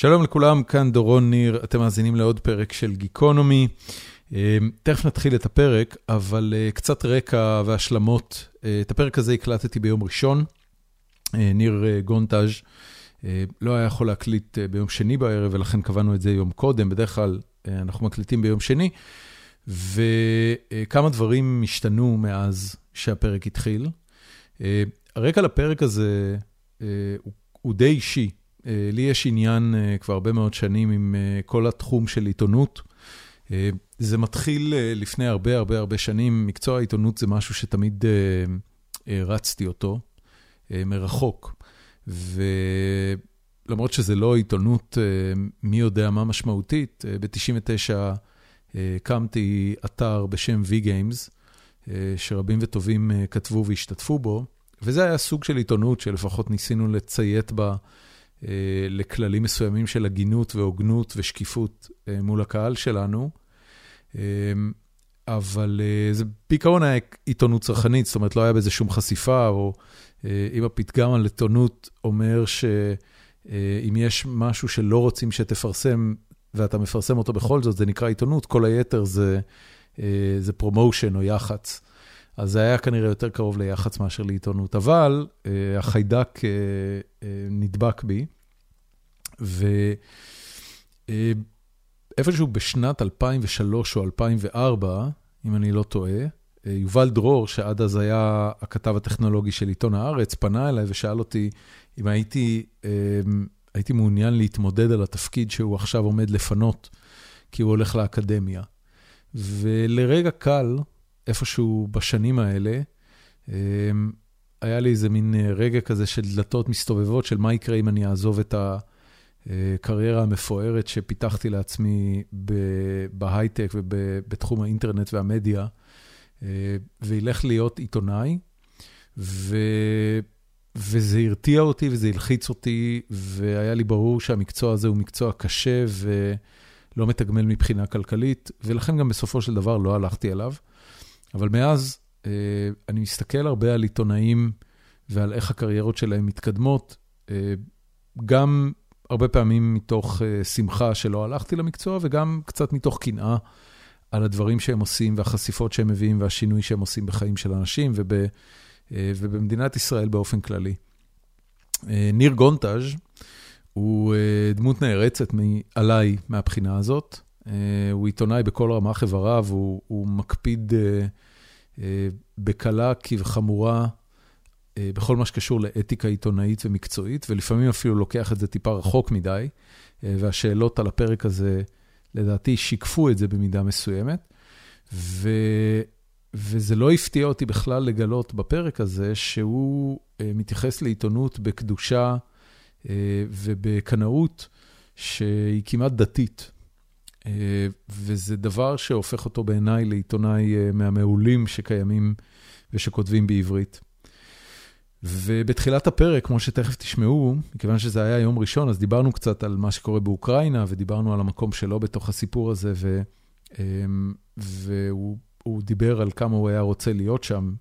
שלום לכולם, כאן דורון ניר, אתם מאזינים לעוד פרק של גיקונומי. תכף נתחיל את הפרק, אבל קצת רקע והשלמות. את הפרק הזה הקלטתי ביום ראשון. ניר גונטאז' לא היה יכול להקליט ביום שני בערב, ולכן קבענו את זה יום קודם. בדרך כלל אנחנו מקליטים ביום שני, וכמה דברים השתנו מאז שהפרק התחיל. הרקע לפרק הזה הוא די אישי. לי יש עניין כבר הרבה מאוד שנים עם כל התחום של עיתונות. זה מתחיל לפני הרבה הרבה הרבה שנים, מקצוע העיתונות זה משהו שתמיד הרצתי אותו מרחוק. ולמרות שזה לא עיתונות מי יודע מה משמעותית, ב-99' הקמתי אתר בשם V-Games, שרבים וטובים כתבו והשתתפו בו, וזה היה סוג של עיתונות שלפחות ניסינו לציית בה לכללים מסוימים של הגינות והוגנות ושקיפות מול הקהל שלנו. אבל זה בעיקרון היה עיתונות צרכנית, זאת אומרת לא היה בזה שום חשיפה, או אם הפתגם על עיתונות אומר שאם יש משהו שלא רוצים שתפרסם ואתה מפרסם אותו בכל זאת, זה נקרא עיתונות, כל היתר זה promotion או יח"צ. אז זה היה כנראה יותר קרוב ליח"צ מאשר לעיתונות, אבל החיידק נדבק בי, ואיפשהו בשנת 2003 או 2004, אם אני לא טועה, יובל דרור, שעד אז היה הכתב הטכנולוגי של עיתון הארץ, פנה אליי ושאל אותי אם הייתי מעוניין להתמודד על התפקיד שהוא עכשיו עומד לפנות, כי הוא הולך לאקדמיה. ולרגע קל, איפשהו בשנים האלה, היה לי איזה מין רגע כזה של דלתות מסתובבות, של מה יקרה אם אני אעזוב את הקריירה המפוארת שפיתחתי לעצמי בהייטק ובתחום האינטרנט והמדיה, וילך להיות עיתונאי. וזה הרתיע אותי וזה הלחיץ אותי, והיה לי ברור שהמקצוע הזה הוא מקצוע קשה ולא מתגמל מבחינה כלכלית, ולכן גם בסופו של דבר לא הלכתי אליו. אבל מאז אני מסתכל הרבה על עיתונאים ועל איך הקריירות שלהם מתקדמות, גם הרבה פעמים מתוך שמחה שלא הלכתי למקצוע, וגם קצת מתוך קנאה על הדברים שהם עושים והחשיפות שהם מביאים והשינוי שהם עושים בחיים של אנשים ובמדינת ישראל באופן כללי. ניר גונטאז' הוא דמות נערצת עליי מהבחינה הזאת. הוא עיתונאי בכל רמ"ח איבריו, הוא מקפיד בקלה כבחמורה בכל מה שקשור לאתיקה עיתונאית ומקצועית, ולפעמים אפילו לוקח את זה טיפה רחוק מדי, והשאלות על הפרק הזה, לדעתי, שיקפו את זה במידה מסוימת. וזה לא הפתיע אותי בכלל לגלות בפרק הזה שהוא מתייחס לעיתונות בקדושה ובקנאות שהיא כמעט דתית. וזה דבר שהופך אותו בעיניי לעיתונאי מהמעולים שקיימים ושכותבים בעברית. ובתחילת הפרק, כמו שתכף תשמעו, מכיוון שזה היה יום ראשון, אז דיברנו קצת על מה שקורה באוקראינה, ודיברנו על המקום שלו בתוך הסיפור הזה, והוא דיבר על כמה הוא היה רוצה להיות שם,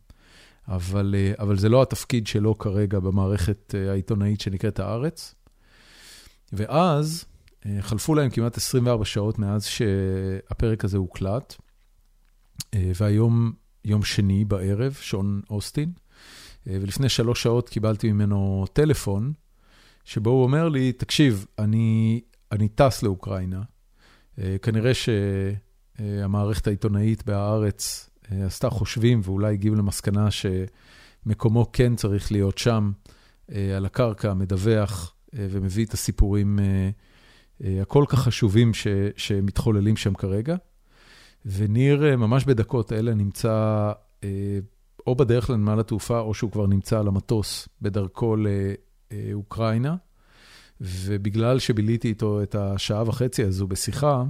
אבל, אבל זה לא התפקיד שלו כרגע במערכת העיתונאית שנקראת הארץ. ואז חלפו להם כמעט 24 שעות מאז שהפרק הזה הוקלט, והיום יום שני בערב, שון אוסטין, ולפני שלוש שעות קיבלתי ממנו טלפון, שבו הוא אומר לי, תקשיב, אני, אני טס לאוקראינה, כנראה שהמערכת העיתונאית בהארץ עשתה חושבים ואולי הגיעו למסקנה שמקומו כן צריך להיות שם, על הקרקע, מדווח ומביא את הסיפורים הכל כך חשובים ש, שמתחוללים שם כרגע. וניר ממש בדקות אלה נמצא או בדרך לנמל התעופה, או שהוא כבר נמצא על המטוס בדרכו לאוקראינה. ובגלל שביליתי איתו את השעה וחצי הזו בשיחה,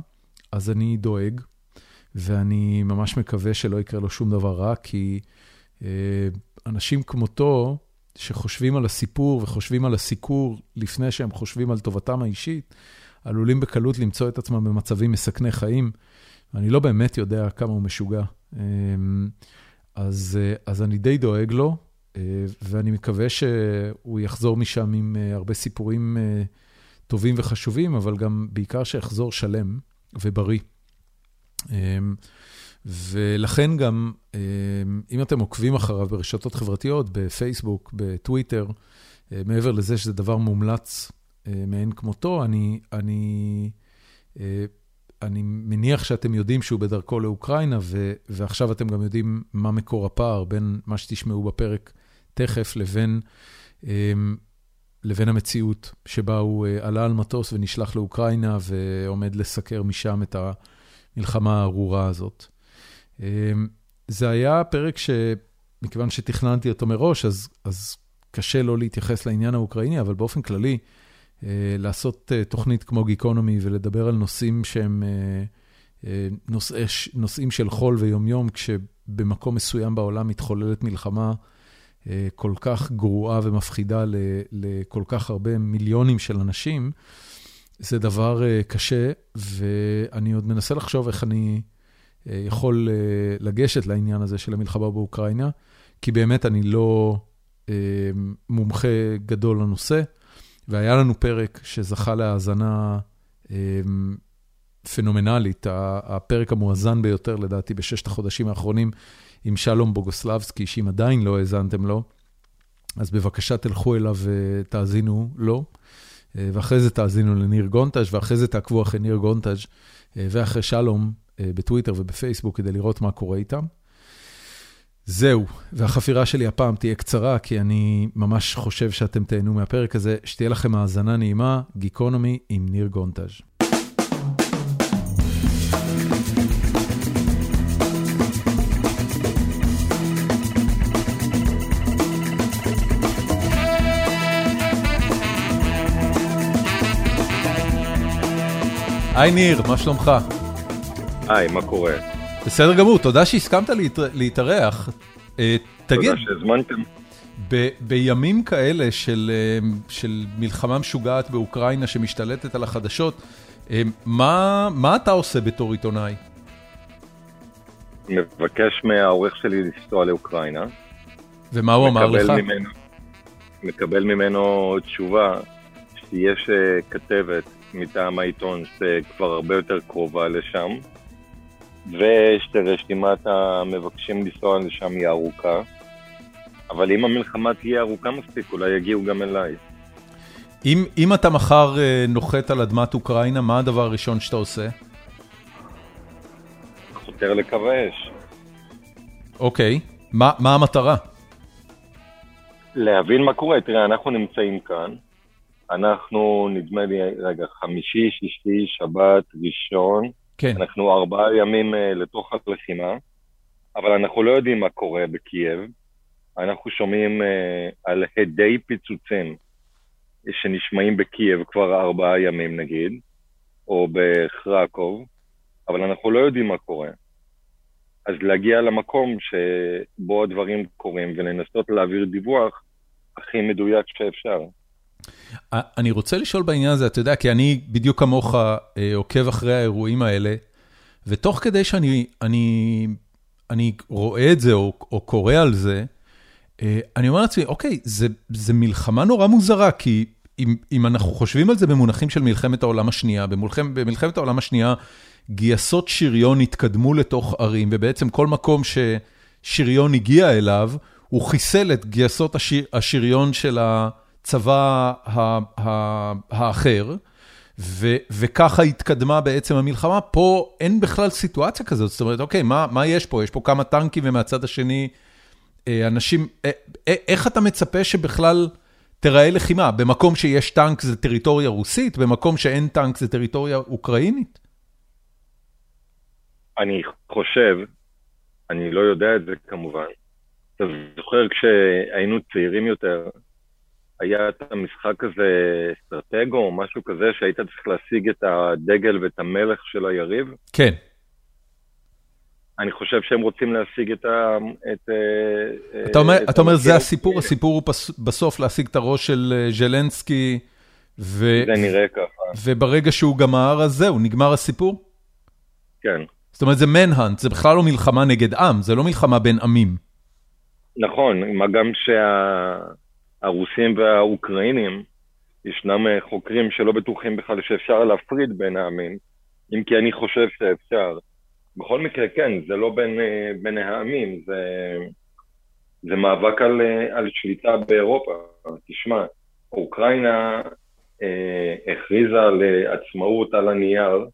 אז אני דואג, ואני ממש מקווה שלא יקרה לו שום דבר רע, כי אנשים כמותו, שחושבים על הסיפור וחושבים על הסיקור לפני שהם חושבים על טובתם האישית, עלולים בקלות למצוא את עצמם במצבים מסכני חיים. אני לא באמת יודע כמה הוא משוגע. אז, אז אני די דואג לו, ואני מקווה שהוא יחזור משם עם הרבה סיפורים טובים וחשובים, אבל גם בעיקר שיחזור שלם ובריא. ולכן גם, אם אתם עוקבים אחריו ברשתות חברתיות, בפייסבוק, בטוויטר, מעבר לזה שזה דבר מומלץ מאין כמותו, אני, אני, אני מניח שאתם יודעים שהוא בדרכו לאוקראינה, ו, ועכשיו אתם גם יודעים מה מקור הפער בין מה שתשמעו בפרק תכף לבין, לבין המציאות שבה הוא עלה על מטוס ונשלח לאוקראינה ועומד לסקר משם את המלחמה הארורה הזאת. זה היה פרק שמכיוון שתכננתי אותו מראש, אז, אז קשה לא להתייחס לעניין האוקראיני, אבל באופן כללי, לעשות תוכנית כמו גיקונומי ולדבר על נושאים שהם נושאי, נושאים של חול ויומיום, כשבמקום מסוים בעולם מתחוללת מלחמה כל כך גרועה ומפחידה לכל כך הרבה מיליונים של אנשים, זה דבר קשה, ואני עוד מנסה לחשוב איך אני יכול לגשת לעניין הזה של המלחמה באוקראינה, כי באמת אני לא מומחה גדול לנושא. והיה לנו פרק שזכה להאזנה פנומנלית, הפרק המואזן ביותר לדעתי בששת החודשים האחרונים, עם שלום בוגוסלבסקי, שאם עדיין לא האזנתם לו, אז בבקשה תלכו אליו ותאזינו לו, ואחרי זה תאזינו לניר גונטאז', ואחרי זה תעקבו אחרי ניר גונטאז' ואחרי שלום בטוויטר ובפייסבוק כדי לראות מה קורה איתם. זהו, והחפירה שלי הפעם תהיה קצרה, כי אני ממש חושב שאתם תהנו מהפרק הזה. שתהיה לכם האזנה נעימה, גיקונומי עם ניר גונטאז'. היי ניר, מה שלומך? היי, מה קורה? בסדר גמור, תודה שהסכמת להתארח. תגיד, תודה שהזמנתם. בימים כאלה של, של מלחמה משוגעת באוקראינה שמשתלטת על החדשות, מה, מה אתה עושה בתור עיתונאי? מבקש מהעורך שלי לנסוע לאוקראינה. ומה הוא אמר לך? ממנו, מקבל ממנו תשובה שיש אה, כתבת מטעם העיתון שכבר הרבה יותר קרובה לשם. ושרשימת המבקשים לנסוע לשם היא ארוכה. אבל אם המלחמה תהיה ארוכה מספיק, אולי יגיעו גם אליי. אם, אם אתה מחר אה, נוחת על אדמת אוקראינה, מה הדבר הראשון שאתה עושה? חותר לקו האש. אוקיי, מה, מה המטרה? להבין מה קורה. תראה, אנחנו נמצאים כאן. אנחנו, נדמה לי, רגע, חמישי, שישי, שבת, ראשון, כן. אנחנו ארבעה ימים uh, לתוך הלחימה, אבל אנחנו לא יודעים מה קורה בקייב. אנחנו שומעים uh, על הדי פיצוצים שנשמעים בקייב כבר ארבעה ימים נגיד, או בחרקוב, אבל אנחנו לא יודעים מה קורה. אז להגיע למקום שבו הדברים קורים ולנסות להעביר דיווח הכי מדויק שאפשר. אני רוצה לשאול בעניין הזה, אתה יודע, כי אני בדיוק כמוך אה, עוקב אחרי האירועים האלה, ותוך כדי שאני אני, אני רואה את זה או, או קורא על זה, אה, אני אומר לעצמי, אוקיי, זה, זה מלחמה נורא מוזרה, כי אם, אם אנחנו חושבים על זה במונחים של מלחמת העולם השנייה, במולחם, במלחמת העולם השנייה גייסות שריון התקדמו לתוך ערים, ובעצם כל מקום ששריון הגיע אליו, הוא חיסל את גייסות השיר, השריון של ה... הצבא האחר, ו, וככה התקדמה בעצם המלחמה. פה אין בכלל סיטואציה כזאת, זאת אומרת, אוקיי, מה, מה יש פה? יש פה כמה טנקים ומהצד השני אה, אנשים... אה, אה, איך אתה מצפה שבכלל תיראה לחימה? במקום שיש טנק זה טריטוריה רוסית? במקום שאין טנק זה טריטוריה אוקראינית? אני חושב, אני לא יודע את זה כמובן. אתה זוכר כשהיינו צעירים יותר, היה את המשחק הזה אסטרטגו או משהו כזה, שהיית צריך להשיג את הדגל ואת המלך של היריב? כן. אני חושב שהם רוצים להשיג את ה... את, אה, אתה אומר, את אתה אומר זה הסיפור, הסיפור הוא בסוף להשיג את הראש של אה, ז'לנסקי, ו... זה נראה ככה. וברגע שהוא גמר, אז זהו, נגמר הסיפור? כן. זאת אומרת, זה מנהאנט, זה בכלל לא מלחמה נגד עם, זה לא מלחמה בין עמים. נכון, מה גם שה... הרוסים והאוקראינים ישנם חוקרים שלא בטוחים בכלל שאפשר להפריד בין העמים, אם כי אני חושב שאפשר. בכל מקרה, כן, זה לא בין, בין העמים, זה, זה מאבק על, על שליטה באירופה. תשמע, אוקראינה אה, הכריזה לעצמאות על הנייר,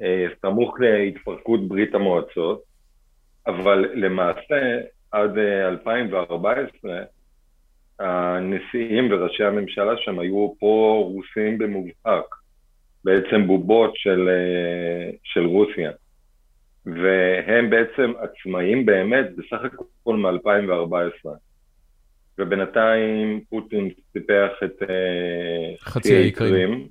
אה, סמוך להתפרקות ברית המועצות, אבל למעשה עד 2014 אה, הנשיאים וראשי הממשלה שם היו פרו-רוסים במובהק, בעצם בובות של, של רוסיה. והם בעצם עצמאים באמת בסך הכל מ-2014. ובינתיים פוטין סיפח את חצי האי קרים.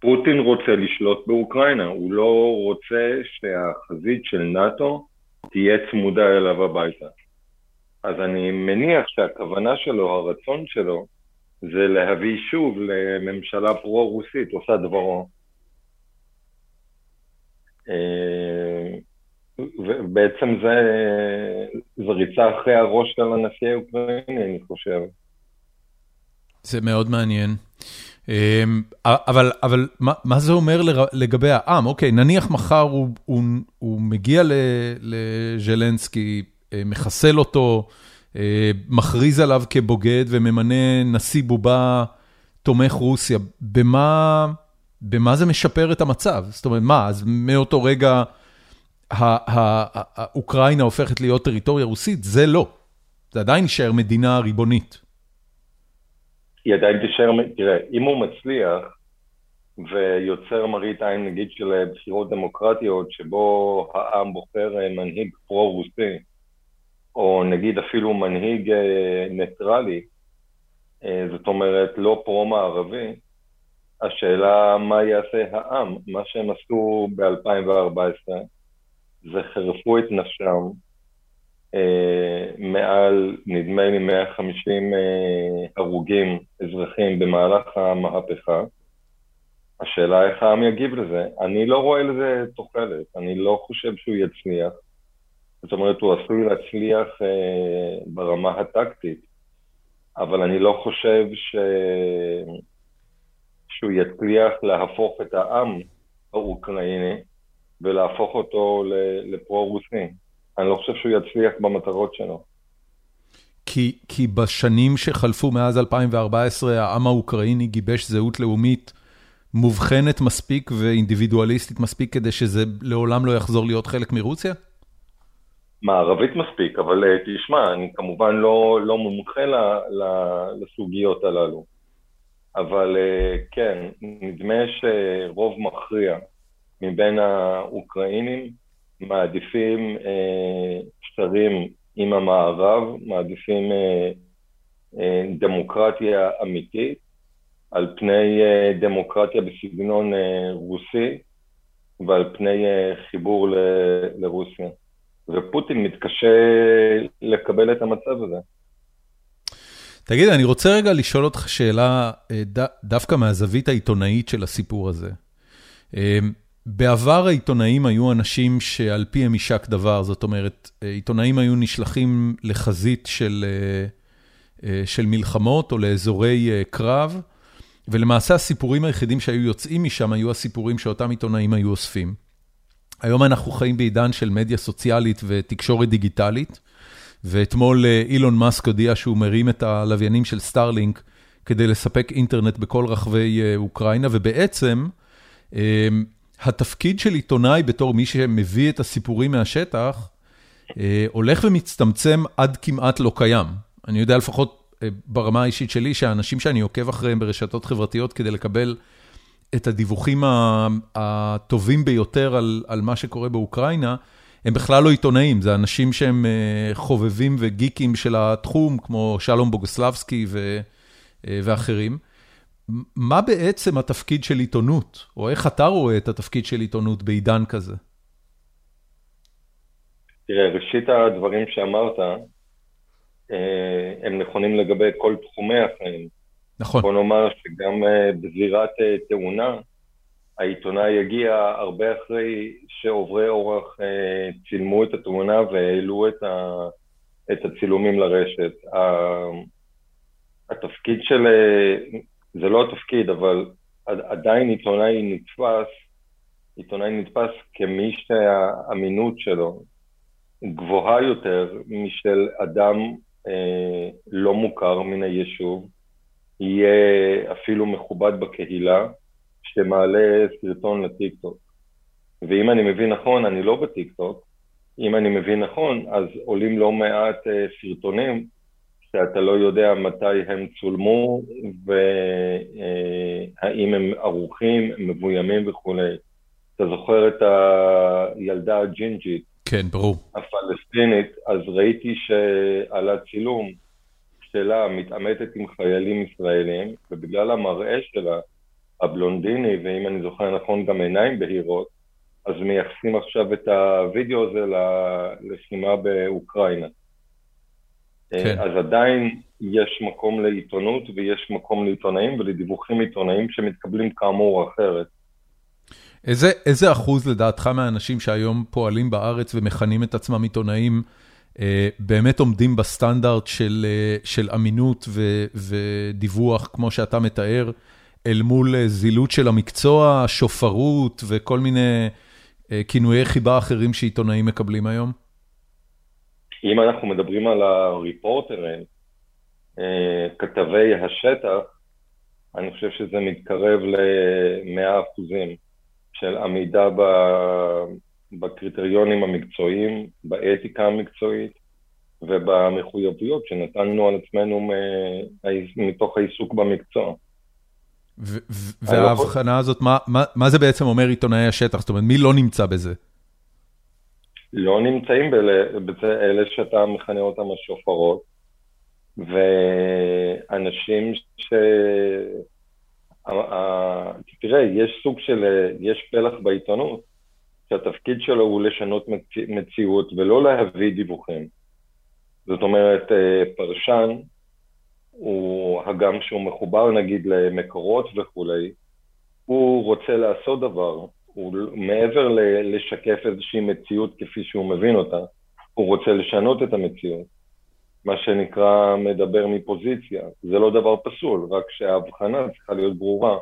פוטין רוצה לשלוט באוקראינה, הוא לא רוצה שהחזית של נאט"ו תהיה צמודה אליו הביתה. אז אני מניח שהכוונה שלו, הרצון שלו, זה להביא שוב לממשלה פרו-רוסית, עושה דברו. אה, ובעצם זה, זה ריצה אחרי הראש של הנשיא האוקראיני, אני חושב. זה מאוד מעניין. אמ, אבל, אבל מה, מה זה אומר לגבי העם? אוקיי, נניח מחר הוא, הוא, הוא מגיע לז'לנסקי, אה, מחסל אותו, אה, מכריז עליו כבוגד וממנה נשיא בובה תומך רוסיה. במה, במה זה משפר את המצב? זאת אומרת, מה, אז מאותו רגע אוקראינה הופכת להיות טריטוריה רוסית? זה לא. זה עדיין נשאר מדינה ריבונית. היא עדיין תישאר, תראה, אם הוא מצליח ויוצר מראית עין נגיד של בחירות דמוקרטיות שבו העם בוחר אה, מנהיג פרו-רוסי, או נגיד אפילו מנהיג אה, ניטרלי, אה, זאת אומרת לא פרו-מערבי, השאלה מה יעשה העם, מה שהם עשו ב-2014 זה חירפו את נפשם מעל, נדמה לי, 150 אה, הרוגים אזרחים במהלך המהפכה. השאלה איך העם יגיב לזה. אני לא רואה לזה תוחלת, אני לא חושב שהוא יצליח. זאת אומרת, הוא עשוי להצליח אה, ברמה הטקטית, אבל אני לא חושב ש... שהוא יצליח להפוך את העם האוקראיני ולהפוך אותו לפרו-רוסי. אני לא חושב שהוא יצליח במטרות שלו. כי, כי בשנים שחלפו מאז 2014, העם האוקראיני גיבש זהות לאומית מובחנת מספיק ואינדיבידואליסטית מספיק כדי שזה לעולם לא יחזור להיות חלק מרוסיה? מערבית מספיק, אבל אה, תשמע, אני כמובן לא, לא מומחה ל, ל, לסוגיות הללו. אבל אה, כן, נדמה שרוב מכריע מבין האוקראינים מעדיפים אה, שרים עם המערב, מעדיפים אה, אה, דמוקרטיה אמיתית על פני דמוקרטיה בסגנון רוסי ועל פני חיבור לרוסיה. ופוטין מתקשה לקבל את המצב הזה. תגיד, אני רוצה רגע לשאול אותך שאלה דווקא מהזווית העיתונאית של הסיפור הזה. אה, בעבר העיתונאים היו אנשים שעל פיהם יישק דבר, זאת אומרת, עיתונאים היו נשלחים לחזית של, של מלחמות או לאזורי קרב, ולמעשה הסיפורים היחידים שהיו יוצאים משם היו הסיפורים שאותם עיתונאים היו אוספים. היום אנחנו חיים בעידן של מדיה סוציאלית ותקשורת דיגיטלית, ואתמול אילון מאסק הודיע שהוא מרים את הלוויינים של סטארלינק כדי לספק אינטרנט בכל רחבי אוקראינה, ובעצם התפקיד של עיתונאי בתור מי שמביא את הסיפורים מהשטח, אה, הולך ומצטמצם עד כמעט לא קיים. אני יודע לפחות אה, ברמה האישית שלי, שהאנשים שאני עוקב אחריהם ברשתות חברתיות כדי לקבל את הדיווחים הטובים ביותר על, על מה שקורה באוקראינה, הם בכלל לא עיתונאים, זה אנשים שהם אה, חובבים וגיקים של התחום, כמו שלום בוגוסלבסקי ו, ואחרים. מה בעצם התפקיד של עיתונות, או איך אתה רואה את התפקיד של עיתונות בעידן כזה? תראה, ראשית הדברים שאמרת, אה, הם נכונים לגבי כל תחומי החיים. נכון. בוא נאמר שגם אה, בזירת אה, תאונה, העיתונאי יגיע הרבה אחרי שעוברי אורח צילמו את התאונה והעלו את, ה... את הצילומים לרשת. התפקיד של, זה לא התפקיד, אבל עדיין עיתונאי נתפס, עיתונאי נתפס כמי שהאמינות שלו גבוהה יותר משל אדם אה, לא מוכר מן היישוב, יהיה אפילו מכובד בקהילה, שמעלה סרטון לטיקטוק. ואם אני מבין נכון, אני לא בטיקטוק, אם אני מבין נכון, אז עולים לא מעט אה, סרטונים שאתה לא יודע מתי הם צולמו והאם הם ערוכים, מבוימים וכולי. אתה זוכר את הילדה הג'ינג'ית? כן, ברור. הפלסטינית, אז ראיתי שעלה צילום שלה מתעמתת עם חיילים ישראלים, ובגלל המראה שלה, הבלונדיני, ואם אני זוכר נכון גם עיניים בהירות, אז מייחסים עכשיו את הווידאו הזה ללחימה באוקראינה. כן. אז עדיין יש מקום לעיתונות ויש מקום לעיתונאים ולדיווחים עיתונאים שמתקבלים כאמור אחרת. איזה, איזה אחוז לדעתך מהאנשים שהיום פועלים בארץ ומכנים את עצמם עיתונאים, אה, באמת עומדים בסטנדרט של, אה, של אמינות ו, ודיווח, כמו שאתה מתאר, אל מול אה, זילות של המקצוע, שופרות וכל מיני אה, כינויי חיבה אחרים שעיתונאים מקבלים היום? אם אנחנו מדברים על הריפורטרים, אה, כתבי השטח, אני חושב שזה מתקרב ל-100 אחוזים של עמידה בקריטריונים המקצועיים, באתיקה המקצועית ובמחויבויות שנתנו על עצמנו מתוך העיסוק במקצוע. וההבחנה הזאת, מה, מה, מה זה בעצם אומר עיתונאי השטח? זאת אומרת, מי לא נמצא בזה? לא נמצאים בזה אלה שאתה מכנה אותם השופרות, ואנשים ש... תראה, יש סוג של, יש פלח בעיתונות, שהתפקיד שלו הוא לשנות מציאות ולא להביא דיווחים. זאת אומרת, אה, פרשן הוא הגם שהוא מחובר נגיד למקורות וכולי, הוא רוצה לעשות דבר, הוא מעבר ל- לשקף איזושהי מציאות כפי שהוא מבין אותה, הוא רוצה לשנות את המציאות, מה שנקרא מדבר מפוזיציה. זה לא דבר פסול, רק שההבחנה צריכה להיות ברורה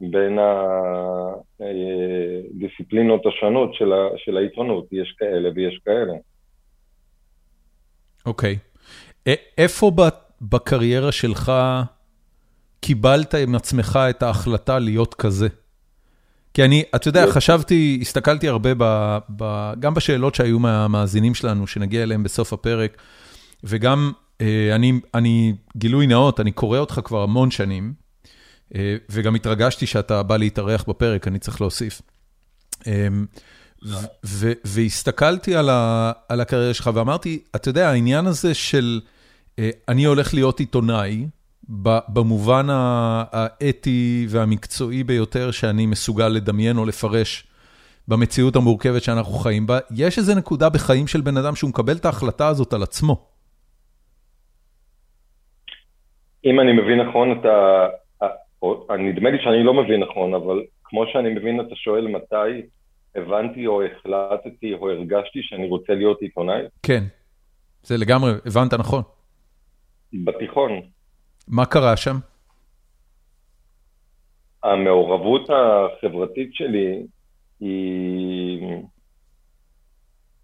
בין הדיסציפלינות השונות של, ה- של העיתונות, יש כאלה ויש כאלה. אוקיי. Okay. איפה. בקריירה שלך קיבלת עם עצמך את ההחלטה להיות כזה? כי אני, אתה יודע, חשבתי, הסתכלתי הרבה ב, ב, גם בשאלות שהיו מהמאזינים שלנו, שנגיע אליהם בסוף הפרק, וגם, אה, אני, אני, גילוי נאות, אני קורא אותך כבר המון שנים, אה, וגם התרגשתי שאתה בא להתארח בפרק, אני צריך להוסיף. אה, והסתכלתי על, על הקריירה שלך ואמרתי, אתה יודע, העניין הזה של... אני הולך להיות עיתונאי, במובן האתי והמקצועי ביותר שאני מסוגל לדמיין או לפרש במציאות המורכבת שאנחנו חיים בה. יש איזו נקודה בחיים של בן אדם שהוא מקבל את ההחלטה הזאת על עצמו. אם אני מבין נכון, אתה... נדמה לי שאני לא מבין נכון, אבל כמו שאני מבין, אתה שואל מתי הבנתי או החלטתי או הרגשתי שאני רוצה להיות עיתונאי? כן, זה לגמרי, הבנת נכון. בתיכון. מה קרה שם? המעורבות החברתית שלי היא...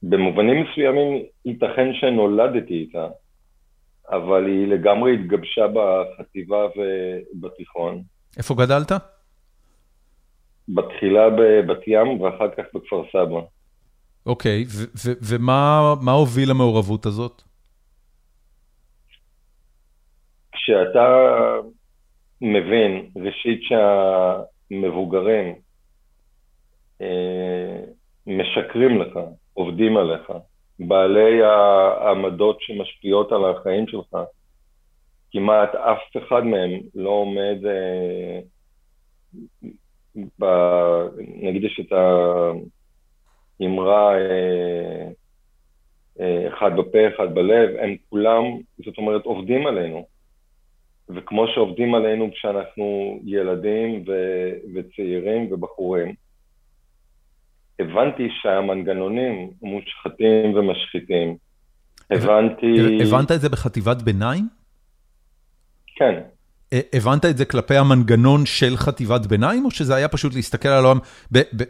במובנים מסוימים ייתכן שנולדתי איתה, אבל היא לגמרי התגבשה בחטיבה ובתיכון. איפה גדלת? בתחילה בבת ים ואחר כך בכפר סבא. אוקיי, ומה הוביל למעורבות הזאת? כשאתה מבין, ראשית שהמבוגרים אה, משקרים לך, עובדים עליך, בעלי העמדות שמשפיעות על החיים שלך, כמעט אף אחד מהם לא עומד, אה, ב, נגיד יש את האמרה אה, אה, אחד בפה, אחד בלב, הם כולם, זאת אומרת, עובדים עלינו. וכמו שעובדים עלינו כשאנחנו ילדים ו- וצעירים ובחורים, הבנתי שהמנגנונים מושחתים ומשחיתים. הבנתי... הבנת את זה בחטיבת ביניים? כן. הבנת את זה כלפי המנגנון של חטיבת ביניים, או שזה היה פשוט להסתכל על העולם...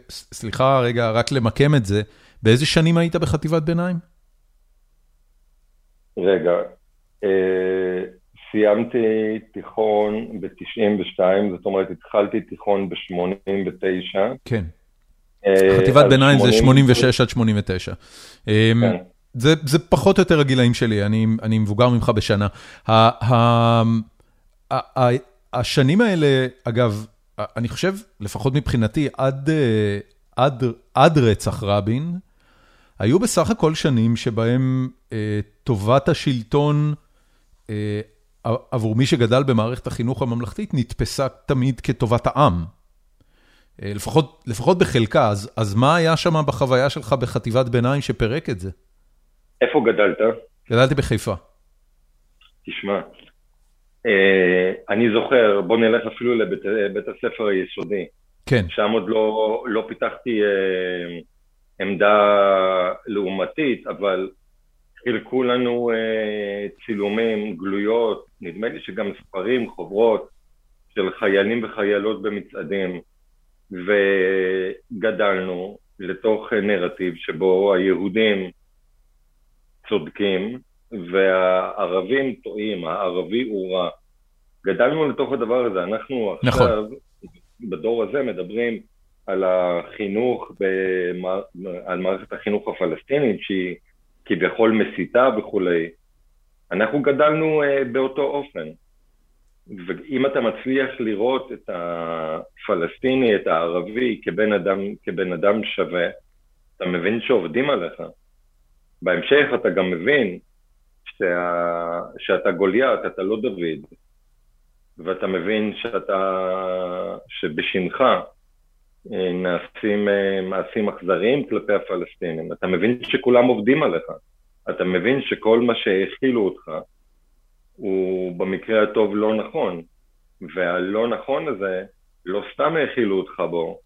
סליחה רגע, רק למקם את זה, באיזה שנים היית בחטיבת ביניים? רגע, אה, סיימתי תיכון ב-92, זאת אומרת, התחלתי תיכון ב-89. כן. אה, חטיבת ביניים זה 86 עד 89. אה, כן. זה, זה פחות או יותר הגילאים שלי, אני, אני מבוגר ממך בשנה. ה, ה, ה, ה, השנים האלה, אגב, אני חושב, לפחות מבחינתי, עד, עד, עד רצח רבין, היו בסך הכל שנים שבהם אה, טובת השלטון אה, עבור מי שגדל במערכת החינוך הממלכתית נתפסה תמיד כטובת העם. אה, לפחות, לפחות בחלקה, אז, אז מה היה שם בחוויה שלך בחטיבת ביניים שפירק את זה? איפה גדלת? גדלתי בחיפה. תשמע, אה, אני זוכר, בוא נלך אפילו לבית הספר היסודי. כן. שם עוד לא, לא פיתחתי אה, עמדה לעומתית, אבל חילקו לנו אה, צילומים, גלויות, נדמה לי שגם ספרים, חוברות של חיילים וחיילות במצעדים, וגדלנו לתוך נרטיב שבו היהודים צודקים והערבים טועים, הערבי הוא רע. גדלנו לתוך הדבר הזה, אנחנו נכון. עכשיו, בדור הזה מדברים על החינוך, במע... על מערכת החינוך הפלסטינית שהיא כביכול מסיתה וכולי. אנחנו גדלנו uh, באותו אופן. ואם אתה מצליח לראות את הפלסטיני, את הערבי, כבן אדם, כבן אדם שווה, אתה מבין שעובדים עליך. בהמשך אתה גם מבין שה... שאתה גוליית, אתה לא דוד, ואתה מבין שאתה, שבשמך אה, נעשים אה, מעשים אכזריים כלפי הפלסטינים. אתה מבין שכולם עובדים עליך. אתה מבין שכל מה שהכילו אותך הוא במקרה הטוב לא נכון. והלא נכון הזה, לא סתם האכילו אותך בו,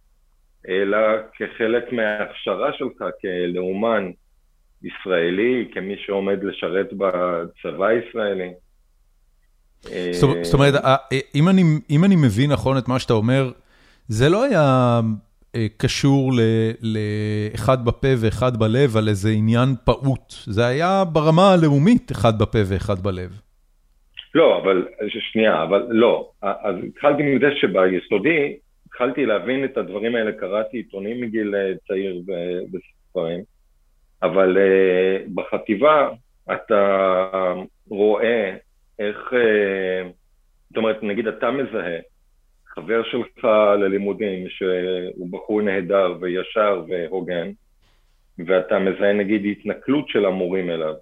אלא כחלק מההכשרה שלך כלאומן ישראלי, כמי שעומד לשרת בצבא הישראלי. זאת אומרת, אה, אם אני מבין נכון את מה שאתה אומר, זה לא היה אה, קשור לאחד בפה ואחד בלב על איזה עניין פעוט, זה היה ברמה הלאומית אחד בפה ואחד בלב. לא, אבל, שנייה, אבל לא. אז התחלתי מזה שביסודי, התחלתי להבין את הדברים האלה, קראתי עיתונים מגיל אה, צעיר בספרים, אבל בחטיבה אתה רואה איך, זאת אומרת, נגיד אתה מזהה חבר שלך ללימודים שהוא בחור נהדר וישר והוגן, ואתה מזהה נגיד התנכלות של המורים אליו,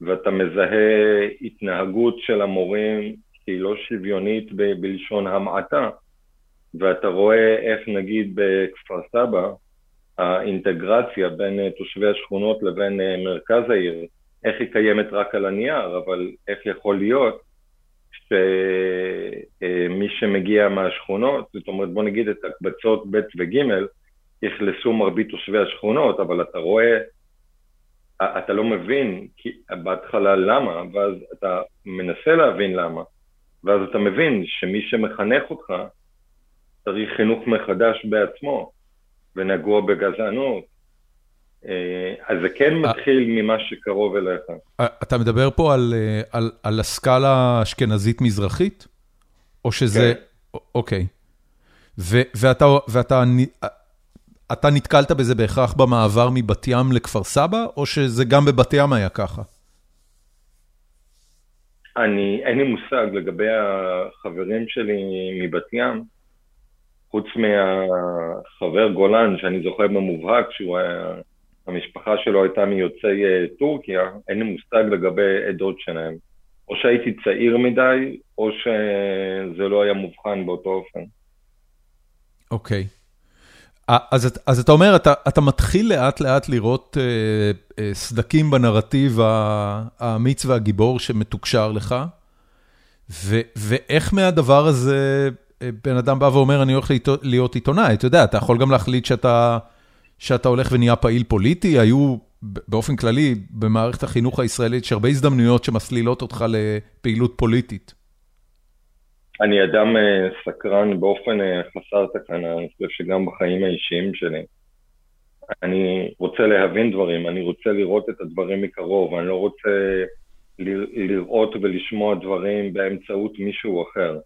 ואתה מזהה התנהגות של המורים שהיא לא שוויונית ב- בלשון המעטה, ואתה רואה איך נגיד בכפר סבא, האינטגרציה בין תושבי השכונות לבין מרכז העיר, איך היא קיימת רק על הנייר, אבל איך יכול להיות שמי שמגיע מהשכונות, זאת אומרת בוא נגיד את הקבצות ב' וג', אכלסו מרבית תושבי השכונות, אבל אתה רואה, אתה לא מבין בהתחלה למה, ואז אתה מנסה להבין למה, ואז אתה מבין שמי שמחנך אותך צריך חינוך מחדש בעצמו, ונגוע בגזענות, אז זה כן אה. מתחיל ממה שקרוב אליך. אה, אתה מדבר פה על על, על הסקאלה האשכנזית-מזרחית? או שזה... כן. אוקיי. ו, ואתה ואתה אתה נתקלת בזה בהכרח במעבר מבת ים לכפר סבא, או שזה גם בבת ים היה ככה? אני, אין לי מושג לגבי החברים שלי מבת ים, חוץ מהחבר גולן, שאני זוכר במובהק שהוא היה המשפחה שלו הייתה מיוצאי אה, טורקיה, אין לי מושג לגבי עדות שלהם. או שהייתי צעיר מדי, או שזה לא היה מובחן באותו אופן. אוקיי. Okay. אז, אז אתה אומר, אתה, אתה מתחיל לאט לאט לראות אה, אה, סדקים בנרטיב האמיץ והגיבור שמתוקשר לך, ו, ואיך מהדבר הזה אה, בן אדם בא ואומר, אני הולך להיות עיתונאי, אתה יודע, אתה יכול גם להחליט שאתה... שאתה הולך ונהיה פעיל פוליטי? היו באופן כללי, במערכת החינוך הישראלית, יש הרבה הזדמנויות שמסלילות אותך לפעילות פוליטית. אני אדם אה, סקרן באופן אה, חסר תקנה, אני חושב שגם בחיים האישיים שלי. אני רוצה להבין דברים, אני רוצה לראות את הדברים מקרוב, אני לא רוצה לראות ולשמוע דברים באמצעות מישהו אחר.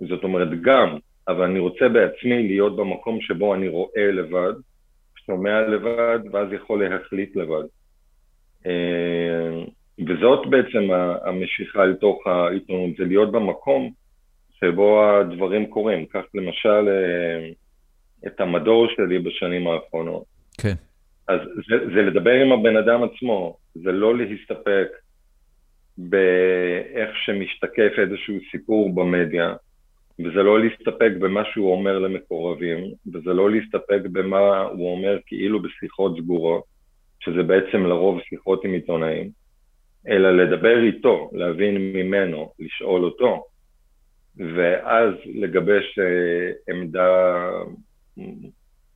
זאת אומרת, גם, אבל אני רוצה בעצמי להיות במקום שבו אני רואה לבד, שומע לבד, ואז יכול להחליט לבד. אה, וזאת בעצם המשיכה אל תוך העיתונות, זה להיות במקום שבו הדברים קורים. קח למשל אה, את המדור שלי בשנים האחרונות. כן. אז זה, זה לדבר עם הבן אדם עצמו, זה לא להסתפק באיך שמשתקף איזשהו סיפור במדיה, וזה לא להסתפק במה שהוא אומר למקורבים, וזה לא להסתפק במה הוא אומר כאילו בשיחות סגורות, שזה בעצם לרוב שיחות עם עיתונאים, אלא לדבר איתו, להבין ממנו, לשאול אותו, ואז לגבש אה, עמדה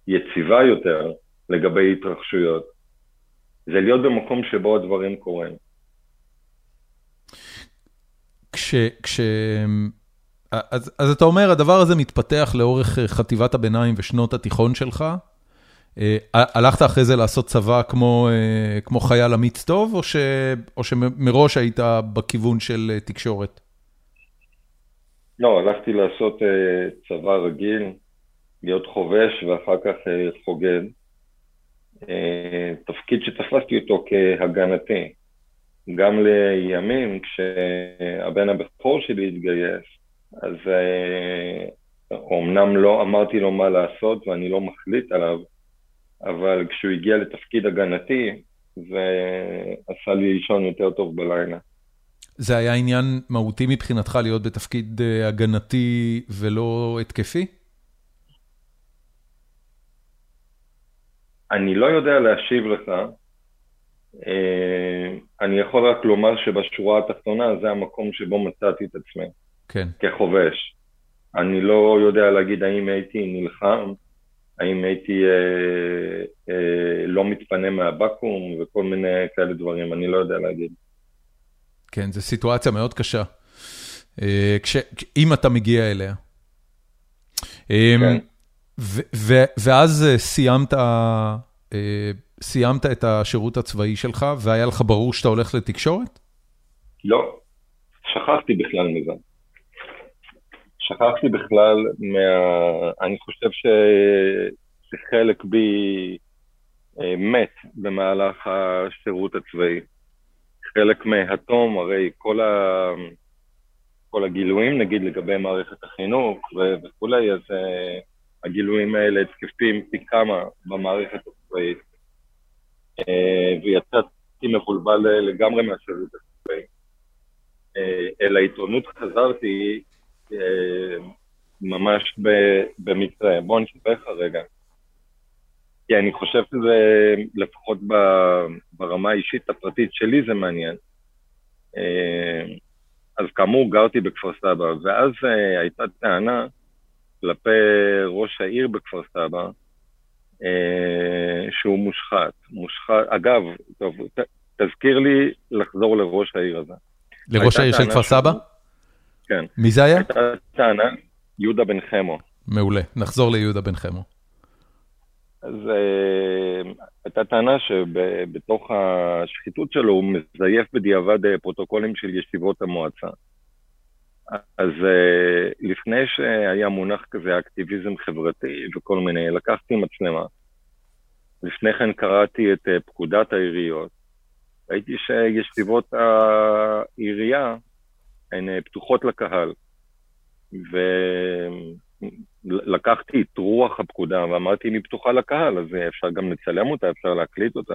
יציבה יותר לגבי התרחשויות. זה להיות במקום שבו הדברים קורים. כש... כש... אז, אז אתה אומר, הדבר הזה מתפתח לאורך אה, חטיבת הביניים ושנות התיכון שלך. אה, הלכת אחרי זה לעשות צבא כמו, אה, כמו חייל אמיץ טוב, או, ש, או שמראש היית בכיוון של תקשורת? לא, הלכתי לעשות צבא רגיל, להיות חובש ואחר כך חוגד. תפקיד שתפסתי אותו כהגנתי. גם לימים, כשהבן הבכור שלי התגייס, אז אומנם אה, לא אמרתי לו מה לעשות ואני לא מחליט עליו, אבל כשהוא הגיע לתפקיד הגנתי, זה עשה לי לישון יותר טוב בלילה. זה היה עניין מהותי מבחינתך להיות בתפקיד אה, הגנתי ולא התקפי? אני לא יודע להשיב לך. אה, אני יכול רק לומר שבשורה התחתונה זה המקום שבו מצאתי את עצמי. כן. כחובש. אני לא יודע להגיד האם הייתי נלחם, האם הייתי אה, אה, לא מתפנה מהבקו"ם וכל מיני כאלה דברים, אני לא יודע להגיד. כן, זו סיטואציה מאוד קשה, אה, כש, אם אתה מגיע אליה. אה, כן. ו, ו, ואז אה, סיימת, אה, סיימת את השירות הצבאי שלך, והיה לך ברור שאתה הולך לתקשורת? לא, שכחתי בכלל מזה. שכחתי בכלל מה... אני חושב ש... שחלק בי אה, מת במהלך השירות הצבאי. חלק מהתום, הרי כל, ה... כל הגילויים, נגיד, לגבי מערכת החינוך ו... וכולי, אז uh, הגילויים האלה תקפים פי כמה במערכת הצבאית. Uh, ויצאתי מבולבל לגמרי מהשירות הצבאי. אל העיתונות חזרתי אה, ממש במקרה. בוא נספר לך רגע. כי אני חושב שזה, לפחות ברמה האישית הפרטית שלי זה מעניין. אה, אז כאמור, גרתי בכפר סבא, ואז אה, הייתה טענה כלפי ראש העיר בכפר סבא, שהוא מושחת. מושחת, אגב, טוב, ת, תזכיר לי לחזור לראש העיר הזה. לראש העיר של כפר סבא? כן. מי זה היה? הייתה טענה, יהודה בן חמו. מעולה, נחזור ליהודה בן חמו. אז uh, הייתה טענה שבתוך השחיתות שלו הוא מזייף בדיעבד אה, פרוטוקולים של ישיבות המועצה. אז uh, לפני שהיה מונח כזה אקטיביזם חברתי וכל מיני, לקחתי מצלמה. לפני כן קראתי את uh, פקודת העיריות. ראיתי שישיבות העירייה הן אה, פתוחות לקהל. ולקחתי את רוח הפקודה ואמרתי, אם היא פתוחה לקהל, אז אפשר גם לצלם אותה, אפשר להקליט אותה.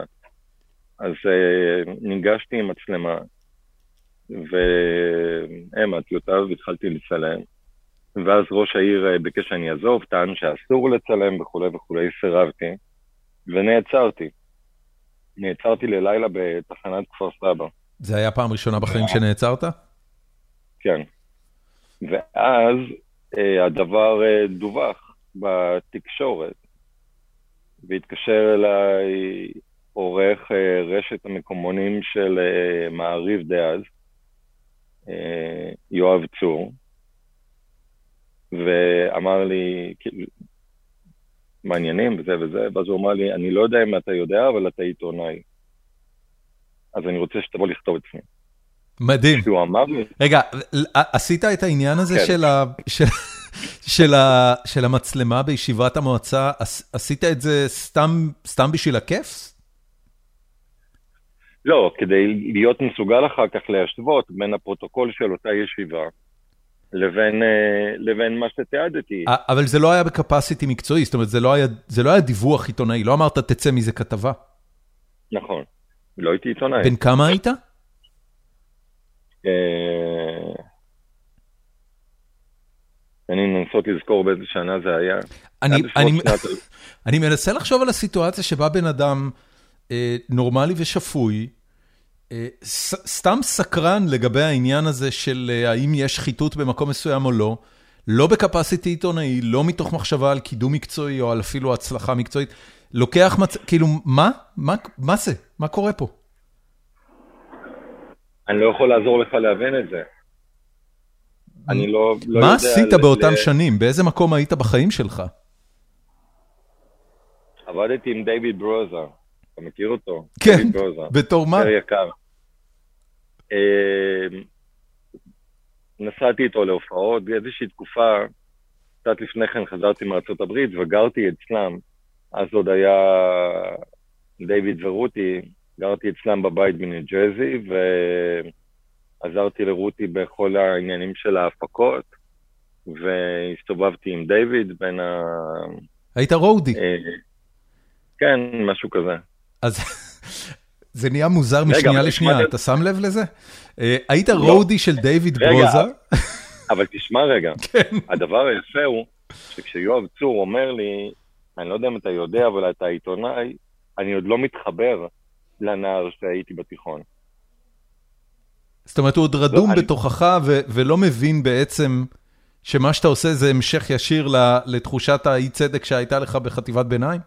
אז uh, ניגשתי עם מצלמה, והעמדתי אותה והתחלתי לצלם. ואז ראש העיר אה, ביקש שאני אעזוב, טען שאסור לצלם וכולי וכולי, סירבתי, ונעצרתי. נעצרתי ללילה בתחנת כפר סבא. זה היה פעם ראשונה בחיים שנעצרת? כן. ואז אה, הדבר אה, דווח בתקשורת, והתקשר אליי עורך אה, רשת המקומונים של אה, מעריב דאז, אה, יואב צור, ואמר לי, מעניינים וזה וזה, ואז הוא אמר לי, אני לא יודע אם אתה יודע, אבל אתה עיתונאי. אז אני רוצה שתבוא לכתוב אצלי. מדהים. שהוא אמר לי, רגע, עשית את העניין הזה כן. של ה... של... של, ה, של המצלמה בישיבת המועצה, עש- עשית את זה סתם, סתם בשביל הכיף? לא, כדי להיות מסוגל אחר כך להשוות בין הפרוטוקול של אותה ישיבה לבין, אה, לבין מה שתיעדתי. אבל זה לא היה בקפסיטי מקצועי, זאת אומרת, זה לא היה, זה לא היה דיווח עיתונאי, לא אמרת תצא מזה כתבה. נכון. לא הייתי עיתונאי. בן כמה היית? אה, אני מנסות לזכור באיזה שנה זה היה. אני, מנסה לחשוב על הסיטואציה שבה בן אדם אה, נורמלי ושפוי, אה, סתם סקרן לגבי העניין הזה של האם יש שחיתות במקום מסוים או לא, לא בקפסיטי עיתונאי, לא מתוך מחשבה על קידום מקצועי או על אפילו הצלחה מקצועית, לוקח מצ... כאילו, מה? מה, מה זה? מה קורה פה? אני לא יכול לעזור לך להבין את זה. אני לא, לא יודע... מה עשית באותם ל- שנים? באיזה מקום היית בחיים שלך? עבדתי עם דיוויד ברוזה. אתה מכיר אותו? כן. בתור מה? יותר יקר. אה, נסעתי איתו להופעות, באיזושהי תקופה, קצת לפני כן חזרתי מארצות הברית וגרתי אצלם. אז עוד היה דיוויד ורותי, גרתי אצלם בבית בניו ג'רזי, ועזרתי לרותי בכל העניינים של ההפקות, והסתובבתי עם דיוויד בין ה... היית רודי. אה, כן, משהו כזה. אז זה נהיה מוזר משנייה לשנייה, אתה שם לב לזה? אה, היית לא. רודי של דיוויד ברוזה? אבל תשמע רגע, כן. הדבר היפה הוא שכשיואב צור אומר לי, אני לא יודע אם אתה יודע, אבל אתה עיתונאי, אני עוד לא מתחבר לנער שהייתי בתיכון. זאת אומרת, הוא עוד רדום אני- בתוכך ו- ולא מבין בעצם שמה שאתה עושה זה המשך ישיר ל- לתחושת האי צדק שהייתה לך בחטיבת ביניים?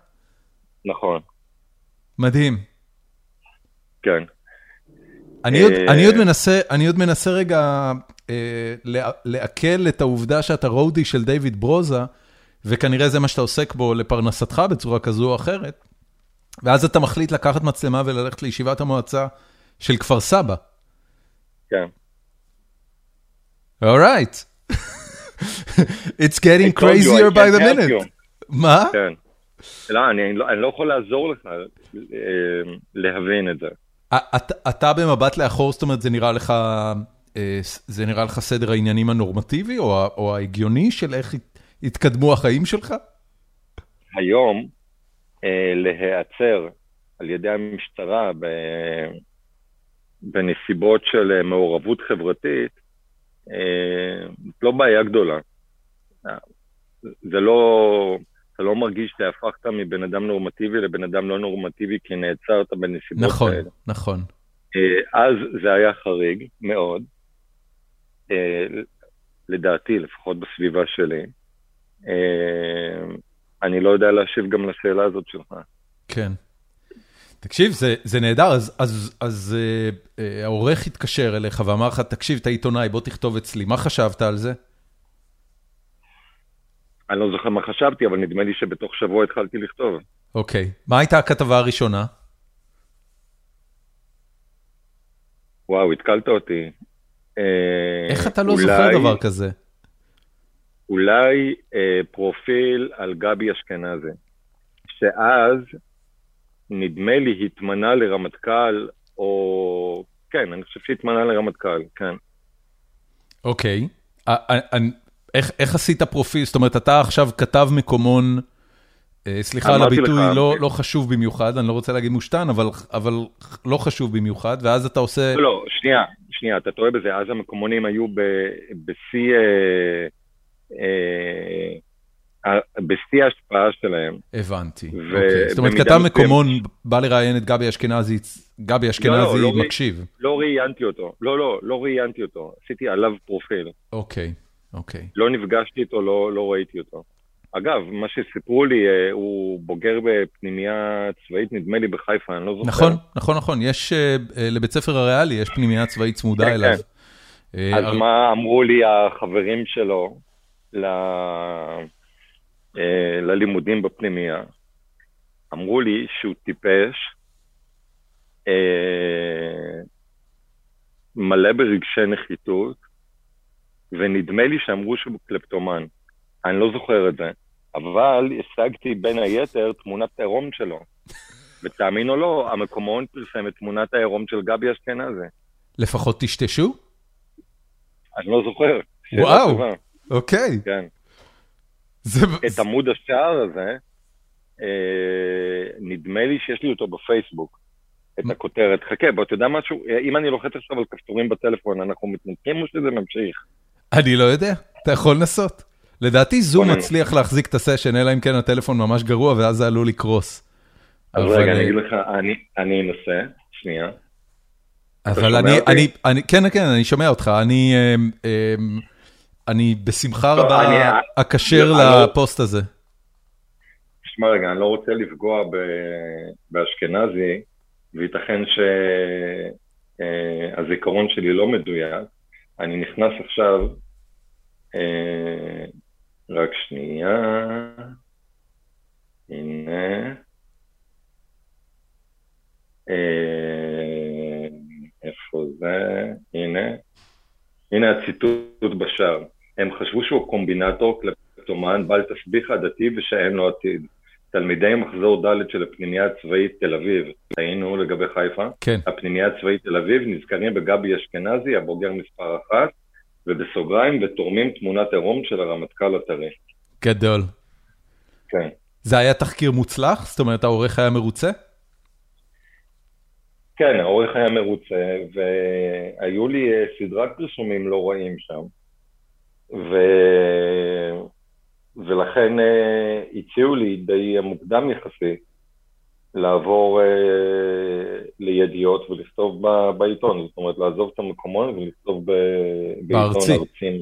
נכון, מדהים. כן. אני עוד, אה, אני עוד מנסה, אני עוד מנסה רגע אה, לע- לעכל את העובדה שאתה רודי של דיוויד ברוזה, וכנראה זה מה שאתה עוסק בו לפרנסתך בצורה כזו או אחרת, ואז אתה מחליט לקחת מצלמה וללכת לישיבת המועצה של כפר סבא. כן. Alright. It's getting crazier by the minute. מה? כן. לא, אני לא, אני לא יכול לעזור לך אה, להבין את זה. אתה, במבט לאחור, זאת אומרת, זה נראה לך, אה, זה נראה לך סדר העניינים הנורמטיבי או, או ההגיוני של איך הת- התקדמו החיים שלך? היום, להיעצר על ידי המשטרה. בנסיבות של אה, מעורבות חברתית, אה, זאת לא בעיה גדולה. אה, זה לא, אתה לא מרגיש שהפכת מבן אדם נורמטיבי לבן אדם לא נורמטיבי כי נעצרת בנסיבות נכון, כאלה. נכון. אה, אז זה היה חריג מאוד, אה, לדעתי, לפחות בסביבה שלי. אני לא יודע להשיב גם לשאלה הזאת שלך. כן. תקשיב, זה, זה נהדר, אז, אז, אז אה, אה, העורך התקשר אליך ואמר לך, תקשיב, אתה עיתונאי, בוא תכתוב אצלי. מה חשבת על זה? אני לא זוכר מה חשבתי, אבל נדמה לי שבתוך שבוע התחלתי לכתוב. אוקיי. מה הייתה הכתבה הראשונה? וואו, התקלת אותי. אה, איך אתה לא אולי- זוכר דבר כזה? אולי אה, פרופיל על גבי אשכנזי, שאז נדמה לי התמנה לרמטכ"ל, או... כן, אני חושב שהתמנה לרמטכ"ל, כן. אוקיי. א- א- א- איך, איך עשית פרופיל? זאת אומרת, אתה עכשיו כתב מקומון, אה, סליחה על הביטוי, לך, לא, כן. לא חשוב במיוחד, אני לא רוצה להגיד מושתן, אבל, אבל לא חשוב במיוחד, ואז אתה עושה... לא, לא, שנייה, שנייה, אתה טועה בזה, אז המקומונים היו בשיא... אה, אה, אה, בשיא ההשפעה שלהם. הבנתי. אוקיי. זאת אומרת, כתב מקומון בא לראיין את גבי אשכנזי, גבי אשכנזי לא, לא, מקשיב. לא ראיינתי אותו, לא, לא, לא ראיינתי אותו, עשיתי עליו פרופיל. אוקיי, אוקיי. לא נפגשתי איתו, לא, לא ראיתי אותו. אגב, מה שסיפרו לי, אה, הוא בוגר בפנימייה צבאית, נדמה לי בחיפה, אני לא זוכר. נכון, נכון, נכון, יש, אה, לבית ספר הריאלי יש פנימייה צבאית צמודה כן, אליו. כן. אז מה אמרו לי החברים שלו ל... ללימודים בפנימייה? אמרו לי שהוא טיפש, מלא ברגשי נחיתות, ונדמה לי שאמרו שהוא קלפטומן. אני לא זוכר את זה, אבל השגתי בין היתר תמונת העירום שלו. ותאמין או לא, המקומון פרסם את תמונת העירום של גבי אשכנזי. לפחות טשטשו? אני לא זוכר. וואו, אוקיי. כן. זה... את עמוד השער הזה, אה, נדמה לי שיש לי אותו בפייסבוק. את הכותרת. חכה, בוא, אתה יודע משהו? אם אני לוחץ עכשיו על כפתורים בטלפון, אנחנו מתנתקים או שזה ממשיך? אני לא יודע, אתה יכול לנסות. לדעתי זום מצליח להחזיק את הסשן, אלא אם כן הטלפון ממש גרוע, ואז זה עלול לקרוס. אז רגע, אני אגיד לך, אני אנסה, שנייה. אבל אני, אני, אני, כן, כן, אני שומע אותך, אני, אמ, אמ, אני בשמחה רבה אקשר לא- לפוסט הזה. תשמע רגע, אני לא רוצה לפגוע באשכנזי, וייתכן שהזיכרון שלי לא מדויק. אני נכנס עכשיו אה, רק שנייה. הנה. אה, איפה זה? הנה. הנה הציטוט בשער. הם חשבו שהוא קומבינטור, קלפטומן, בעל תסביך עדתי ושאין לו עתיד. תלמידי מחזור ד' של הפנימייה הצבאית תל אביב, היינו לגבי חיפה, כן. הפנימייה הצבאית תל אביב נזכרים בגבי אשכנזי, הבוגר מספר אחת, ובסוגריים, ותורמים תמונת עירום של הרמטכ"ל הטרי. גדול. כן. זה היה תחקיר מוצלח? זאת אומרת, העורך היה מרוצה? כן, העורך היה מרוצה, והיו לי אה, סדרת פרסומים לא רעים שם. ו... ולכן uh, הציעו לי די מוקדם יחסית לעבור uh, לידיעות ולכתוב ב, בעיתון, זאת אומרת לעזוב את המקומון ולכתוב ב, בעיתון ארצי.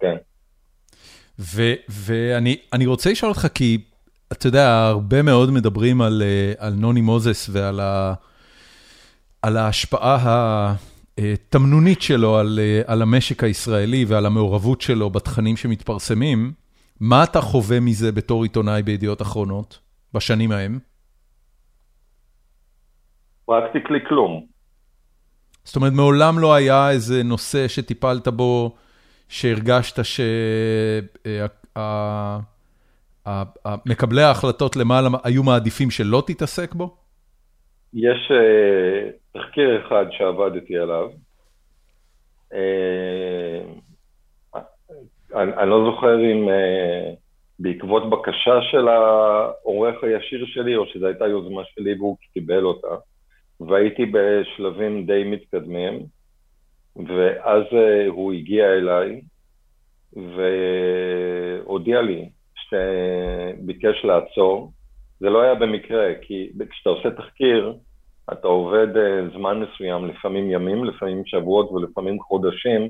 כן. ואני רוצה לשאול אותך, כי אתה יודע, הרבה מאוד מדברים על, על נוני מוזס ועל ה, על ההשפעה התמנונית שלו על, על המשק הישראלי ועל המעורבות שלו בתכנים שמתפרסמים. מה אתה חווה מזה בתור עיתונאי בידיעות אחרונות, בשנים ההם? פרקטיקלי כלום. זאת אומרת, מעולם לא היה איזה נושא שטיפלת בו, שהרגשת שמקבלי ההחלטות למעלה היו מעדיפים שלא תתעסק בו? יש uh, תחקיר אחד שעבדתי עליו. Uh, אני, אני לא זוכר אם uh, בעקבות בקשה של העורך הישיר שלי, או שזו הייתה יוזמה שלי והוא קיבל אותה, והייתי בשלבים די מתקדמים, ואז uh, הוא הגיע אליי והודיע לי שביקש לעצור. זה לא היה במקרה, כי כשאתה עושה תחקיר, אתה עובד uh, זמן מסוים, לפעמים ימים, לפעמים שבועות ולפעמים חודשים,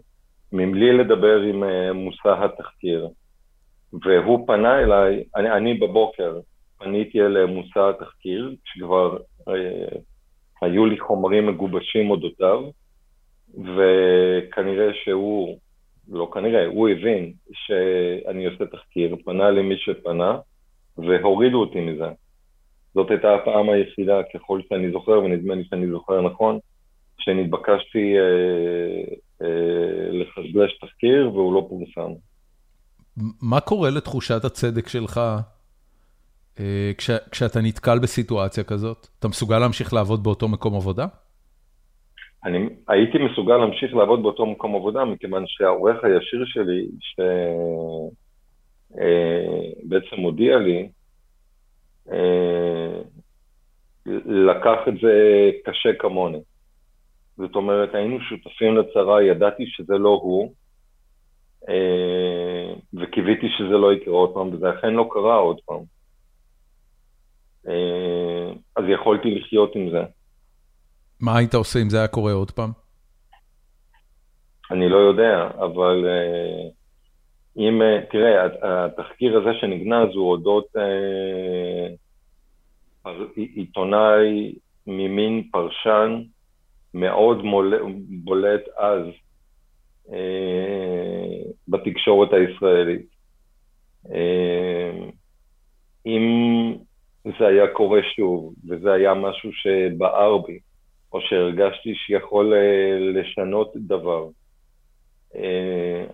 מבלי לדבר עם uh, מושא התחקיר. והוא פנה אליי, אני, אני בבוקר פניתי אל מושא התחקיר, כשכבר uh, היו לי חומרים מגובשים אודותיו, וכנראה שהוא, לא כנראה, הוא הבין שאני עושה תחקיר, פנה למי שפנה, והורידו אותי מזה. זאת הייתה הפעם היחידה, ככל שאני זוכר, ונדמה לי שאני זוכר נכון, שנתבקשתי אה, אה, לחשבש תחקיר והוא לא פורסם. מה קורה לתחושת הצדק שלך אה, כש, כשאתה נתקל בסיטואציה כזאת? אתה מסוגל להמשיך לעבוד באותו מקום עבודה? אני הייתי מסוגל להמשיך לעבוד באותו מקום עבודה, מכיוון שהעורך הישיר שלי, שבעצם אה, הודיע לי, לקח את זה קשה כמוני. זאת אומרת, היינו שותפים לצרה, ידעתי שזה לא הוא, אה, וקיוויתי שזה לא יקרה עוד פעם, וזה אכן לא קרה עוד פעם. אה, אז יכולתי לחיות עם זה. מה היית עושה אם זה היה קורה עוד פעם? אני לא יודע, אבל אם, אה, תראה, התחקיר הזה שנגנז הוא אודות אה, עיתונאי ממין פרשן מאוד מול, בולט אז אה, בתקשורת הישראלית. אה, אם זה היה קורה שוב, וזה היה משהו שבער בי, או שהרגשתי שיכול אה, לשנות דבר,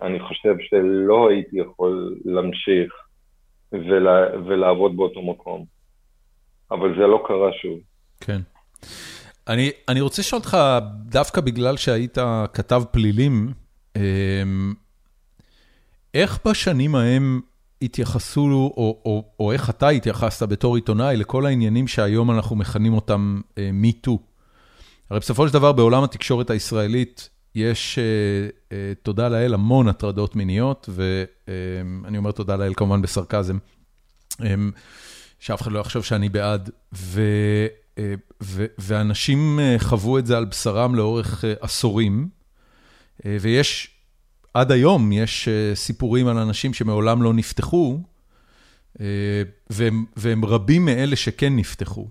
אני חושב שלא הייתי יכול להמשיך ולה, ולעבוד באותו מקום. אבל זה לא קרה שוב. כן. אני, אני רוצה לשאול אותך, דווקא בגלל שהיית כתב פלילים, אמ, איך בשנים ההם התייחסו, או, או, או איך אתה התייחסת בתור עיתונאי לכל העניינים שהיום אנחנו מכנים אותם MeToo? הרי בסופו של דבר בעולם התקשורת הישראלית יש, uh, uh, תודה לאל, המון הטרדות מיניות, ואני אומר תודה לאל כמובן בסרקזם, um, שאף אחד לא יחשוב שאני בעד, ו, uh, ו, ואנשים חוו את זה על בשרם לאורך עשורים, ויש, עד היום יש סיפורים על אנשים שמעולם לא נפתחו, והם, והם רבים מאלה שכן נפתחו.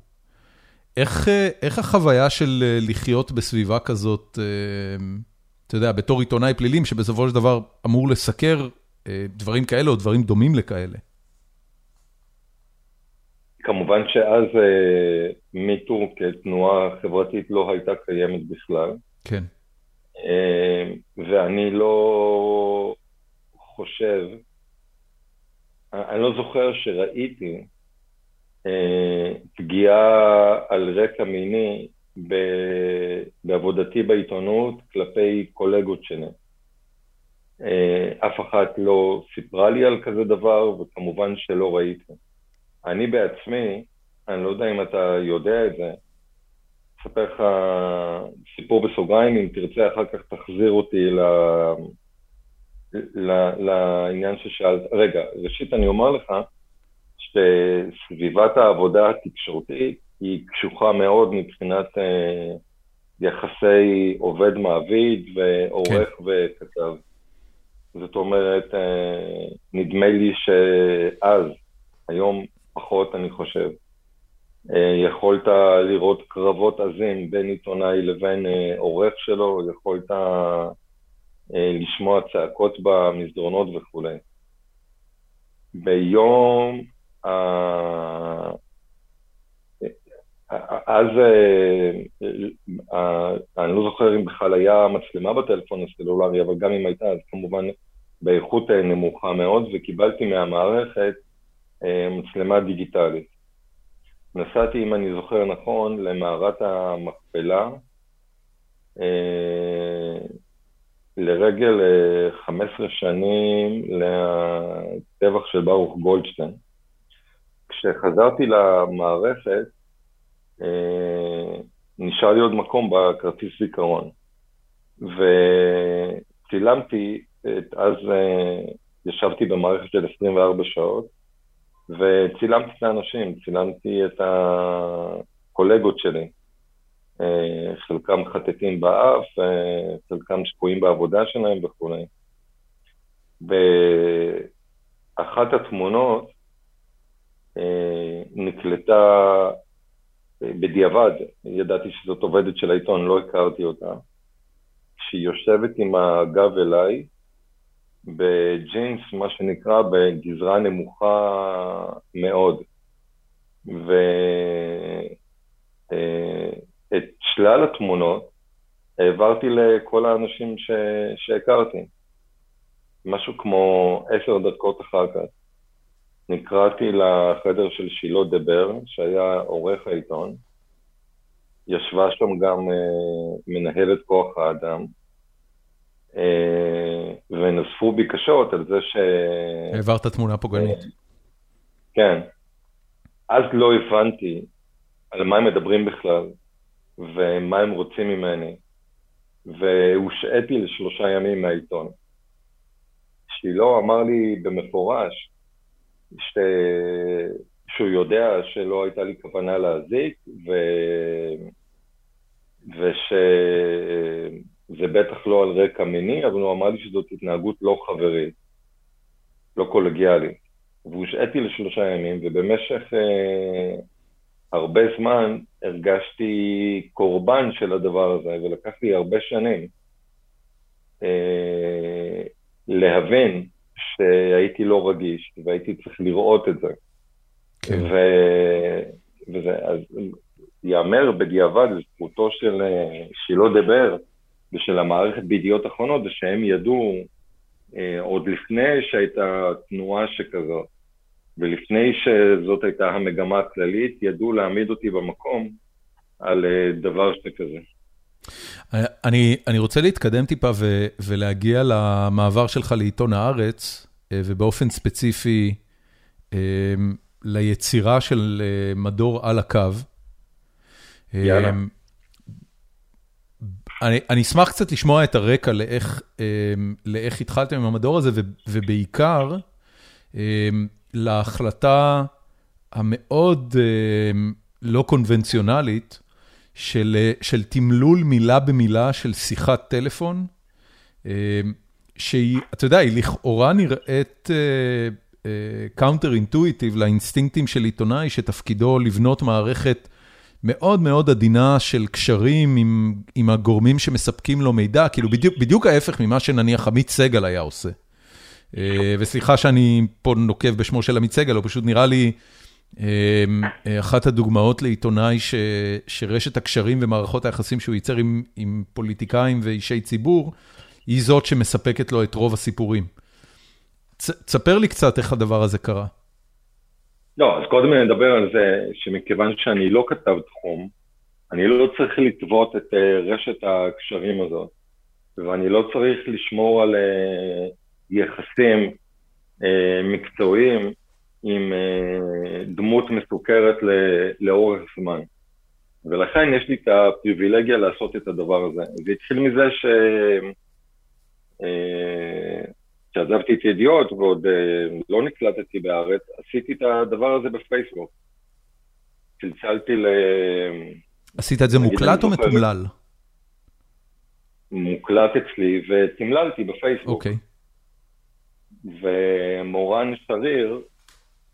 איך, איך החוויה של לחיות בסביבה כזאת, אתה יודע, בתור עיתונאי פלילים, שבסופו של דבר אמור לסקר אה, דברים כאלה או דברים דומים לכאלה. כמובן שאז אה, מיטו כתנועה חברתית לא הייתה קיימת בכלל. כן. אה, ואני לא חושב, אני לא זוכר שראיתי פגיעה על רקע מיני בעבודתי בעיתונות כלפי קולגות שלי. אה, אף אחת לא סיפרה לי על כזה דבר, וכמובן שלא ראיתי. אני בעצמי, אני לא יודע אם אתה יודע את זה, אספר לך סיפור בסוגריים, אם תרצה אחר כך תחזיר אותי ל... ל... לעניין ששאלת. רגע, ראשית אני אומר לך שסביבת העבודה התקשורתית היא קשוחה מאוד מבחינת אה, יחסי עובד-מעביד ועורך כן. וכתב. זאת אומרת, אה, נדמה לי שאז, היום פחות אני חושב, אה, יכולת לראות קרבות עזים בין עיתונאי לבין אה, עורך שלו, יכולת אה, לשמוע צעקות במסדרונות וכולי. ביום אז אה, אה, אני לא זוכר אם בכלל היה מצלמה בטלפון הסלולרי, אבל גם אם הייתה, אז כמובן באיכות אה, נמוכה מאוד, וקיבלתי מהמערכת מצלמה דיגיטלית. נסעתי, אם אני זוכר נכון, למערת המכפלה, לרגל 15 שנים לטבח של ברוך גולדשטיין. כשחזרתי למערכת, אה, נשאר לי עוד מקום בכרטיס זיכרון. וצילמתי, את, אז אה, ישבתי במערכת של 24 שעות, וצילמתי את האנשים, צילמתי את הקולגות שלי. אה, חלקם חטטים באף, חלקם שקועים בעבודה שלהם וכולי. באחת התמונות נקלטה בדיעבד, ידעתי שזאת עובדת של העיתון, לא הכרתי אותה. כשהיא יושבת עם הגב אליי, בג'ינס, מה שנקרא, בגזרה נמוכה מאוד. ואת אה, שלל התמונות העברתי לכל האנשים ש... שהכרתי. משהו כמו עשר דקות אחר כך. נקראתי לחדר של שילה דבר, שהיה עורך העיתון. ישבה שם גם uh, מנהלת כוח האדם, uh, ונוספו בי קשות על זה ש... העברת תמונה פוגענית. Uh, כן. אז לא הבנתי על מה הם מדברים בכלל, ומה הם רוצים ממני, והושעיתי לשלושה ימים מהעיתון. שילה אמר לי במפורש, ש... שהוא יודע שלא הייתה לי כוונה להזיק, ו... ושזה בטח לא על רקע מיני, אבל הוא אמר לי שזאת התנהגות לא חברית. לא קולגיאלי. והושעיתי לשלושה ימים, ובמשך אה, הרבה זמן הרגשתי קורבן של הדבר הזה, ולקח לי הרבה שנים אה, להבין שהייתי לא רגיש, והייתי צריך לראות את זה. כן. ו... וזה, אז ייאמר בדיעבד לזכותו של שילה דבר ושל המערכת בידיעות אחרונות, זה שהם ידעו אה, עוד לפני שהייתה תנועה שכזאת, ולפני שזאת הייתה המגמה הכללית, ידעו להעמיד אותי במקום על אה, דבר שכזה. אני, אני רוצה להתקדם טיפה ו, ולהגיע למעבר שלך לעיתון הארץ, ובאופן ספציפי ליצירה של מדור על הקו. יאללה. אני, אני אשמח קצת לשמוע את הרקע לאיך, לאיך התחלתם עם המדור הזה, ובעיקר להחלטה המאוד לא קונבנציונלית של, של תמלול מילה במילה של שיחת טלפון, שהיא, אתה יודע, היא לכאורה נראית counter-intuitive לאינסטינקטים של עיתונאי, שתפקידו לבנות מערכת מאוד מאוד עדינה של קשרים עם עם הגורמים שמספקים לו מידע, כאילו בדיוק בדיוק ההפך ממה שנניח עמית סגל היה עושה. אה, וסליחה שאני פה נוקב בשמו של עמית סגל, הוא פשוט נראה לי אה, אחת הדוגמאות לעיתונאי ש, שרשת הקשרים ומערכות היחסים שהוא ייצר עם עם פוליטיקאים ואישי ציבור, היא זאת שמספקת לו את רוב הסיפורים. תספר לי קצת איך הדבר הזה קרה. לא, אז קודם נדבר על זה שמכיוון שאני לא כתב תחום, אני לא צריך לטוות את אה, רשת הקשרים הזאת, ואני לא צריך לשמור על אה, יחסים אה, מקצועיים עם דמות מסוכרת לאורך זמן. ולכן יש לי את הפריבילגיה לעשות את הדבר הזה. זה התחיל מזה ש... כשעזבתי את ידיעות ועוד uh, לא נקלטתי בארץ, עשיתי את הדבר הזה בפייסבוק. צלצלתי ל... עשית את זה מוקלט או מתומלל? מוקלט אצלי ותמללתי בפייסבוק. אוקיי. Okay. ומורן שריר,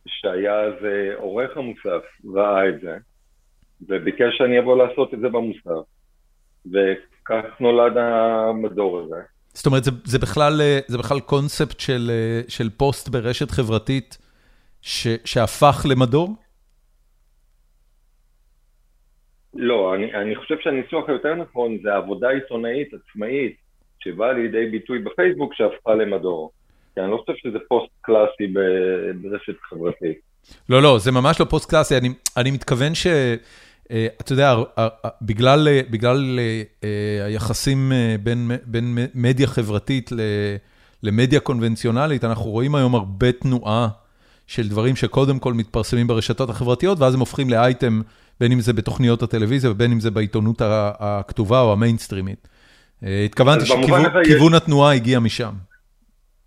שהיה אז עורך המוסף, ראה את זה, וביקש שאני אבוא לעשות את זה במוסף. וכך נולד המדור הזה. זאת אומרת, זה זה, בכלל אה, זה בכלל קונספט של אה, של פוסט ברשת חברתית ש, שהפך למדור? לא, אני אני חושב שהניסוח היותר נכון זה עבודה עיתונאית עצמאית שבאה לידי ביטוי בפייסבוק שהפכה למדור. כי אני לא חושב שזה פוסט קלאסי ברשת חברתית. לא, לא, זה ממש לא פוסט קלאסי, אני אני מתכוון ש... אה, אתה יודע, בגלל בגלל אה, היחסים אה, בין בין מדיה חברתית למדיה קונבנציונלית, אנחנו רואים היום הרבה תנועה של דברים שקודם כל מתפרסמים ברשתות החברתיות, ואז הם הופכים לאייטם, בין אם זה בתוכניות הטלוויזיה ובין אם זה בעיתונות הכתובה או המיינסטרימית. התכוונתי שכיוון התנועה הגיע משם.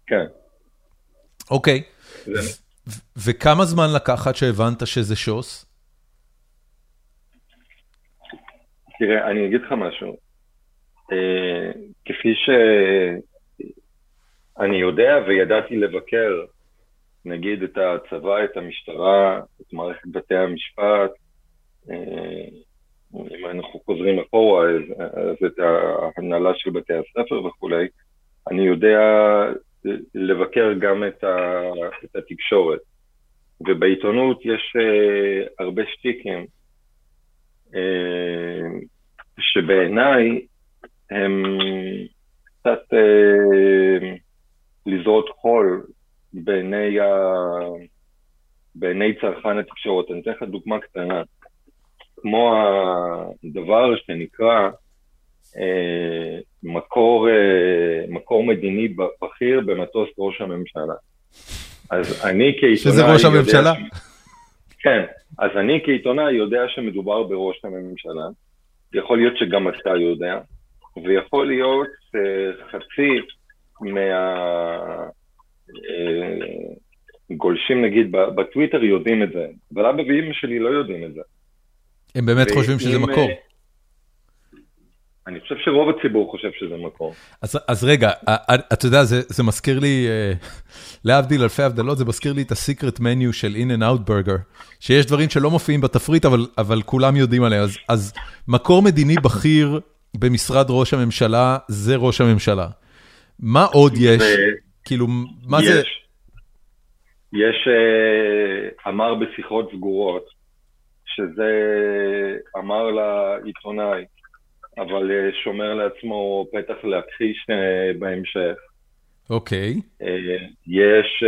כן. אוקיי. וכמה זמן לקח עד שהבנת שזה שוס? תראה, אני אגיד לך משהו. אה, כפי שאני יודע וידעתי לבקר, נגיד את הצבא, את המשטרה, את מערכת בתי המשפט, אה, אם אנחנו חוזרים אחורה, אז, אז את ההנהלה של בתי הספר וכולי, אני יודע לבקר גם את, ה, את התקשורת. ובעיתונות יש uh, הרבה שטיקים אה, שבעיניי הם קצת אה, לזרות חול בעיני, ה... בעיני צרכן התקשורת. אני אתן לך דוגמה קטנה. כמו הדבר שנקרא אה, מקור, אה, מקור מדיני בכיר במטוס ראש הממשלה. אז אני כעיתונאי... שזה ראש הממשלה? ש... כן, אז אני כעיתונאי יודע שמדובר בראש הממשלה, יכול להיות שגם אתה יודע, ויכול להיות uh, חצי מהגולשים אה, נגיד בטוויטר יודעים את זה, אבל אבא ואמא שלי לא יודעים את זה. הם באמת חושבים שזה מקור. אני חושב שרוב הציבור חושב שזה מקור. אז, אז רגע, אתה יודע, זה, זה מזכיר לי, להבדיל אלפי הבדלות, זה מזכיר לי את ה-secret menu של In and Out Burger, שיש דברים שלא מופיעים בתפריט, אבל, אבל כולם יודעים עליהם. אז, אז מקור מדיני בכיר במשרד ראש הממשלה, זה ראש הממשלה. מה עוד יש? כאילו, מה יש, זה? יש, uh, אמר בשיחות סגורות, שזה אמר לעיתונאי, אבל uh, שומר לעצמו פתח להכחיש uh, בהמשך. אוקיי. Okay. Uh, יש,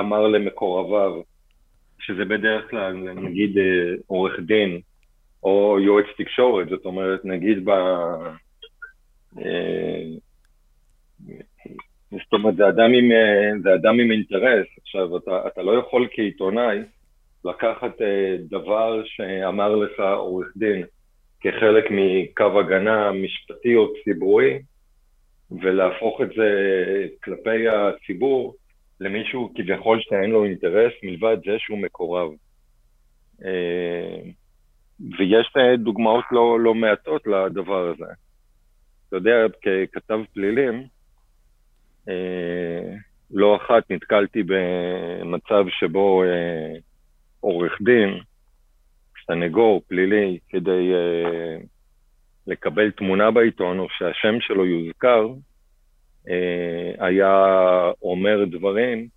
אמר למקורביו, שזה בדרך כלל, נגיד, עורך דין, או יועץ תקשורת, זאת אומרת, נגיד ב... זאת אומרת, זה אדם עם, זה אדם עם אינטרס. עכשיו, אתה, אתה לא יכול כעיתונאי לקחת דבר שאמר לך עורך דין כחלק מקו הגנה משפטי או ציבורי, ולהפוך את זה כלפי הציבור למישהו כביכול שאין לו אינטרס, מלבד זה שהוא מקורב. ויש דוגמאות לא, לא מעטות לדבר הזה. אתה יודע, ככתב פלילים, אה, לא אחת נתקלתי במצב שבו אה, עורך דין, סנגור פלילי, כדי אה, לקבל תמונה בעיתון או שהשם שלו יוזכר, אה, היה אומר דברים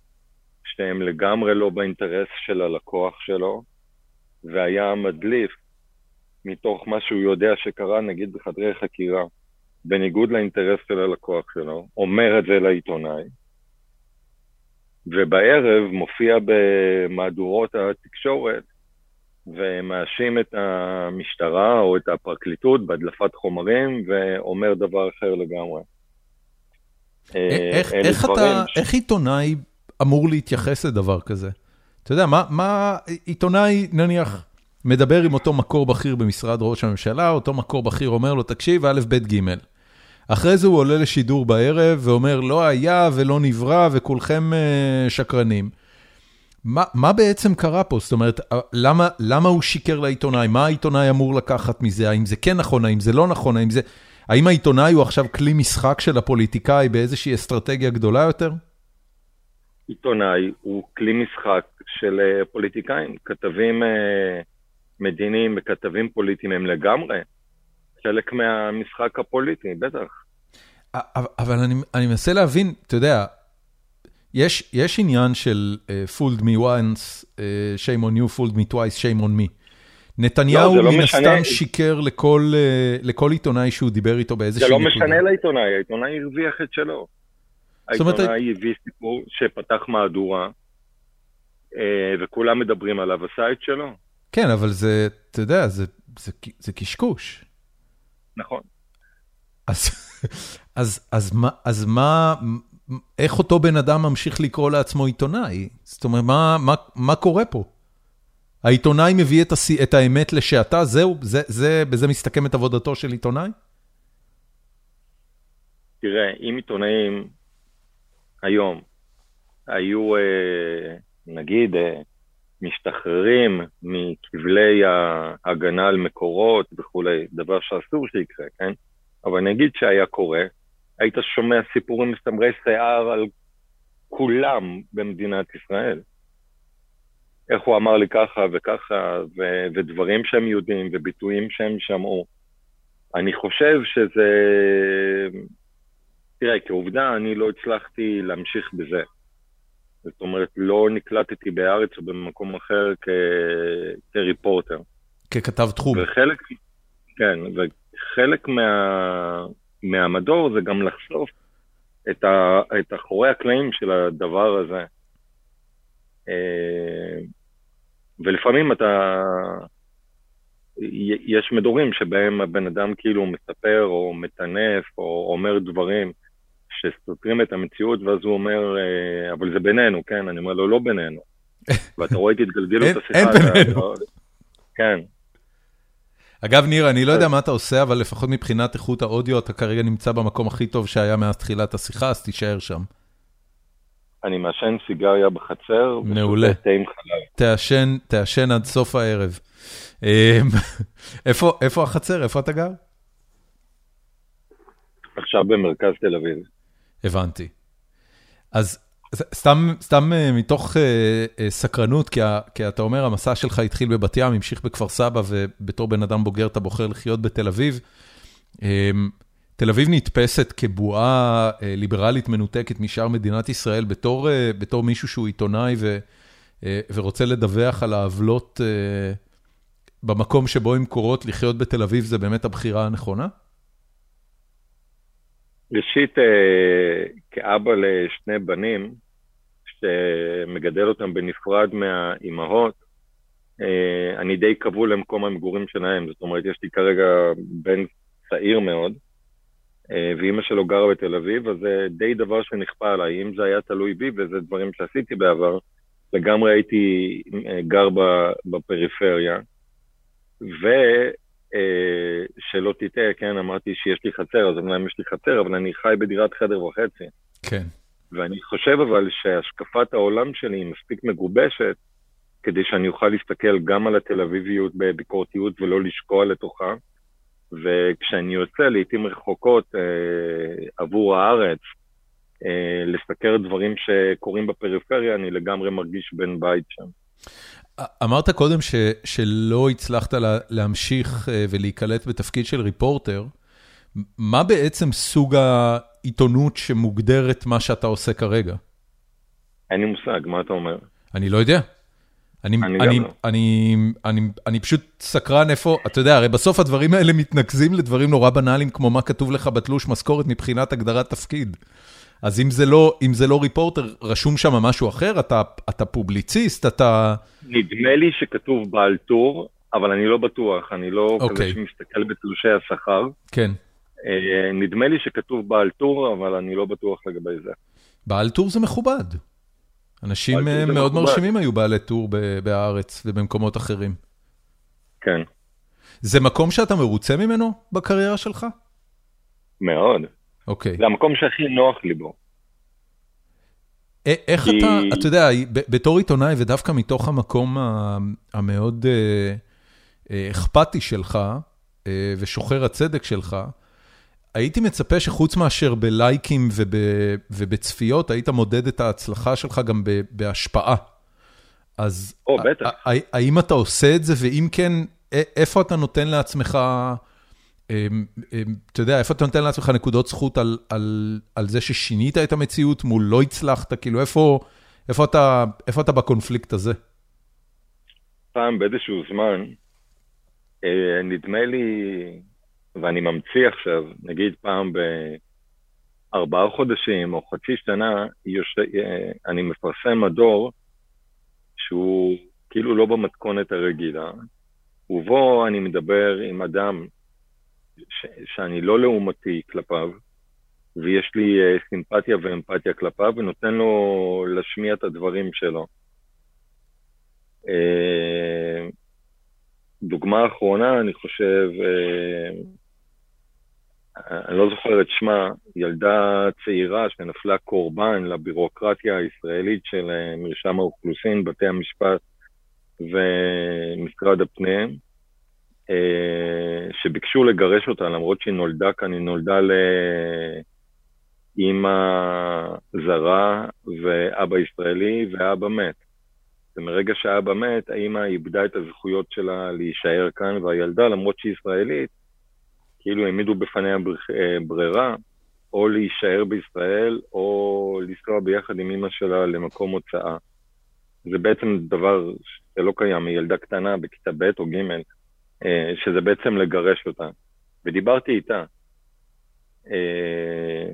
שהם לגמרי לא באינטרס של הלקוח שלו, והיה מדליף מתוך מה שהוא יודע שקרה, נגיד בחדרי חקירה, בניגוד לאינטרס של הלקוח שלו, אומר את זה לעיתונאי, ובערב מופיע במהדורות התקשורת ומאשים את המשטרה או את הפרקליטות בהדלפת חומרים ואומר דבר אחר לגמרי. אה, איך, איך, אתה, ש... איך עיתונאי אמור להתייחס לדבר כזה? אתה יודע, מה, מה עיתונאי נניח מדבר עם אותו מקור בכיר במשרד ראש הממשלה, אותו מקור בכיר אומר לו, תקשיב, א', ב', ג'. אחרי זה הוא עולה לשידור בערב ואומר, לא היה ולא נברא וכולכם uh, שקרנים. מה, בעצם קרה פה? זאת אומרת, למה, למה הוא שיקר לעיתונאי? מה העיתונאי אמור לקחת מזה? האם זה כן נכון? האם זה לא נכון? האם, זה... האם העיתונאי הוא עכשיו כלי משחק של הפוליטיקאי באיזושהי אסטרטגיה גדולה יותר? עיתונאי הוא כלי משחק של אה, פוליטיקאים. כתבים uh, מדיניים וכתבים פוליטיים הם לגמרי חלק מהמשחק הפוליטי, בטח. אבל אני, אני מנסה להבין, אתה יודע, יש, יש עניין של uh, fooled me once, uh, shame on you, fooled me twice, shame on me. נתניהו לא, לא מן. הסתם שיקר לכל, uh, לכל עיתונאי שהוא דיבר איתו באיזושהי נקודה. זה לא משנה לעיתונאי, העיתונאי הרוויח את שלו. העיתונאי אומרת... הביא סיפור שפתח מהדורה, וכולם מדברים עליו, עשה את שלו. כן, אבל זה, אתה יודע, זה, זה, זה קשקוש. נכון. אז, אז, אז, מה, אז מה, איך אותו בן אדם ממשיך לקרוא לעצמו עיתונאי? זאת אומרת, מה, מה, מה קורה פה? העיתונאי מביא את, הס... את האמת לשעתה, זהו? זה, זה, בזה מסתכמת עבודתו של עיתונאי? תראה, אם עיתונאים היום היו, אה, נגיד, אה, משתחררים מכבלי ההגנה על מקורות וכולי, דבר שאסור שיקרה, כן? אבל נגיד שהיה קורה, היית שומע סיפורים מסתמרי שיער על כולם במדינת ישראל. איך הוא אמר לי ככה וככה, ו- ודברים שהם יודעים, וביטויים שהם שמעו. אני חושב שזה... תראה, כעובדה, אני לא הצלחתי להמשיך בזה. זאת אומרת, לא נקלטתי בארץ או במקום אחר כ... כריפורטר. ככתב תחום. וחלק, כן, וחלק מה... מהמדור זה גם לחשוף את, ה... את אחורי הקלעים של הדבר הזה. אה, ולפעמים אתה... יש מדורים שבהם הבן אדם כאילו מספר או מטנף או אומר דברים שסותרים את המציאות, ואז הוא אומר, אה, אבל זה בינינו, כן? אני אומר לו, לא בינינו. ואתה רואה את התגלגלות השיחה. אין בינינו. כן. אגב, ניר, אני לא יודע מה אתה עושה, אבל לפחות מבחינת איכות האודיו, אתה כרגע נמצא במקום הכי טוב שהיה מאז תחילת השיחה, אז תישאר שם. אני מעשן סיגריה בחצר. מעולה. תעשן, תעשן עד סוף הערב. אמ, איפה, איפה החצר? איפה אתה גר? עכשיו במרכז תל אביב. הבנתי. אז סתם, סתם אה, מתוך uh, uh, סקרנות, כי, כי אתה אומר, המסע שלך התחיל בבת ים, המשיך בכפר סבא, ובתור בן אדם בוגר אתה בוחר לחיות בתל אביב. תל אביב נתפסת כבועה uh, ליברלית מנותקת משאר מדינת ישראל, בתור, uh, בתור מישהו שהוא עיתונאי ו, uh, ורוצה לדווח על העוולות uh, במקום שבו הן קורות, לחיות בתל אביב זה באמת הבחירה הנכונה? ראשית, אה, כאבא לשני בנים, שמגדל אותם בנפרד מהאימהות, אה, אני די כבול למקום המגורים שלהם. זאת אומרת, יש לי כרגע בן צעיר מאוד, אה, ואימא שלו גרה בתל אביב, אז זה די דבר שנכפה עליי. אם זה היה תלוי בי, וזה דברים שעשיתי בעבר, לגמרי הייתי גר בפריפריה. ו... אה, שלא תטעה, כן, אמרתי שיש לי חצר, אז אומנם יש לי חצר, אבל אני חי בדירת חדר וחצי. כן. ואני חושב אבל שהשקפת העולם שלי היא מספיק מגובשת, כדי שאני אוכל להסתכל גם על התל אביביות בביקורתיות ולא לשקוע לתוכה. וכשאני יוצא לעיתים רחוקות אה, עבור הארץ, אה, לסקר דברים שקורים בפריפריה, אני לגמרי מרגיש בן בית שם. אמרת קודם ש, שלא הצלחת לה, להמשיך אה, ולהיקלט בתפקיד של ריפורטר. מה בעצם סוג העיתונות שמוגדרת מה שאתה עושה כרגע? אין לי מושג, מה אתה אומר? אני לא יודע. אני, אני, אני, לא. אני, אני, אני פשוט סקרן איפה, אתה יודע, הרי בסוף הדברים האלה מתנקזים לדברים נורא בנאליים, כמו מה כתוב לך בתלוש משכורת מבחינת הגדרת תפקיד. אז אם זה לא, אם זה לא ריפורטר, רשום שם משהו אחר? אתה, אתה פובליציסט? אתה... נדמה לי שכתוב בעל טור, אבל אני לא בטוח, אני לא okay. כזה אוקיי. שמסתכל בתלושי השכר. כן. Uh, נדמה לי שכתוב בעל טור, אבל אני לא בטוח לגבי זה. בעל טור זה מכובד. אנשים אה, מאוד מכובד. מרשימים היו בעלי טור בארץ ובמקומות אחרים. כן. זה מקום שאתה מרוצה ממנו בקריירה שלך? מאוד. אוקיי. זה המקום שהכי נוח לי בו. איך כי... אתה, אתה יודע, בתור עיתונאי ודווקא מתוך המקום המאוד אה, אה, אכפתי שלך אה, ושוחר הצדק שלך, הייתי מצפה שחוץ מאשר בלייקים וב, ובצפיות, היית מודד את ההצלחה שלך גם בהשפעה. אז או, בטח. האם אתה עושה את זה, ואם כן, איפה אתה נותן לעצמך... אמ, אמ, אתה יודע, איפה אתה נותן לעצמך נקודות זכות על על, על זה ששינית את המציאות מול לא הצלחת? כאילו, איפה אתה בקונפליקט הזה? פעם באיזשהו זמן, אה, נדמה לי, ואני ממציא עכשיו, נגיד פעם בארבעה חודשים או חצי שנה, אה, אני מפרסם מדור שהוא כאילו לא במתכונת הרגילה, ובו אני מדבר עם אדם ש, שאני לא לעומתי כלפיו, ויש לי uh, סימפתיה ואמפתיה כלפיו, ונותן לו להשמיע את הדברים שלו. Uh, דוגמה אחרונה, אני חושב, uh, אני לא זוכר את שמה, ילדה צעירה שנפלה קורבן לבירוקרטיה הישראלית של מרשם האוכלוסין, בתי המשפט ומשרד הפנים. אה, שביקשו לגרש אותה, למרות שהיא נולדה כאן, היא נולדה לאימא זרה ואבא ישראלי ואבא מת. ומרגע שאבא מת, האימא איבדה את הזכויות שלה להישאר כאן, והילדה, למרות שהיא ישראלית, כאילו העמידו בפניה אה, ברירה, או להישאר בישראל, או לנסוע ביחד עם אימא שלה למקום הוצאה. זה בעצם דבר שלא קיים, היא ילדה קטנה בכיתה ב' או ג', שזה בעצם לגרש אותה. ודיברתי איתה. אה,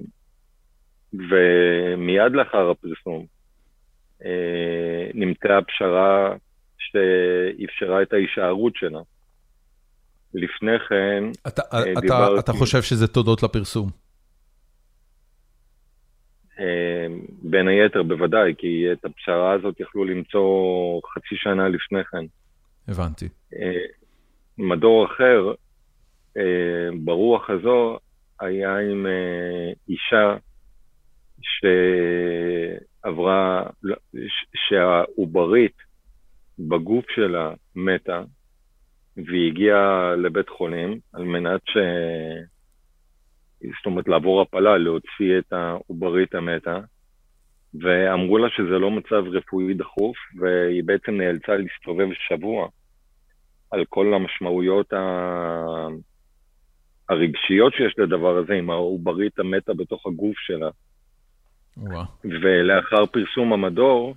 ומיד לאחר הפרסום אה, נמצאה פשרה שאפשרה את ההישארות שלה. לפני כן אתה, דיברתי... אתה, אתה חושב שזה תודות לפרסום? בין היתר, בוודאי, כי את הפשרה הזאת יכלו למצוא חצי שנה לפני כן. הבנתי. מדור אחר, אה, ברוח הזו, היה עם אה, אישה שעברה, שהעוברית בגוף שלה מתה, והיא הגיעה לבית חולים על מנת זאת אומרת לעבור הפלה, להוציא את העוברית המתה, ואמרו לה שזה לא מצב רפואי דחוף, והיא בעצם נאלצה להסתובב שבוע על כל המשמעויות ה... הרגשיות שיש לדבר הזה, עם העוברית המתה בתוך הגוף שלה. וואו. ולאחר פרסום המדור,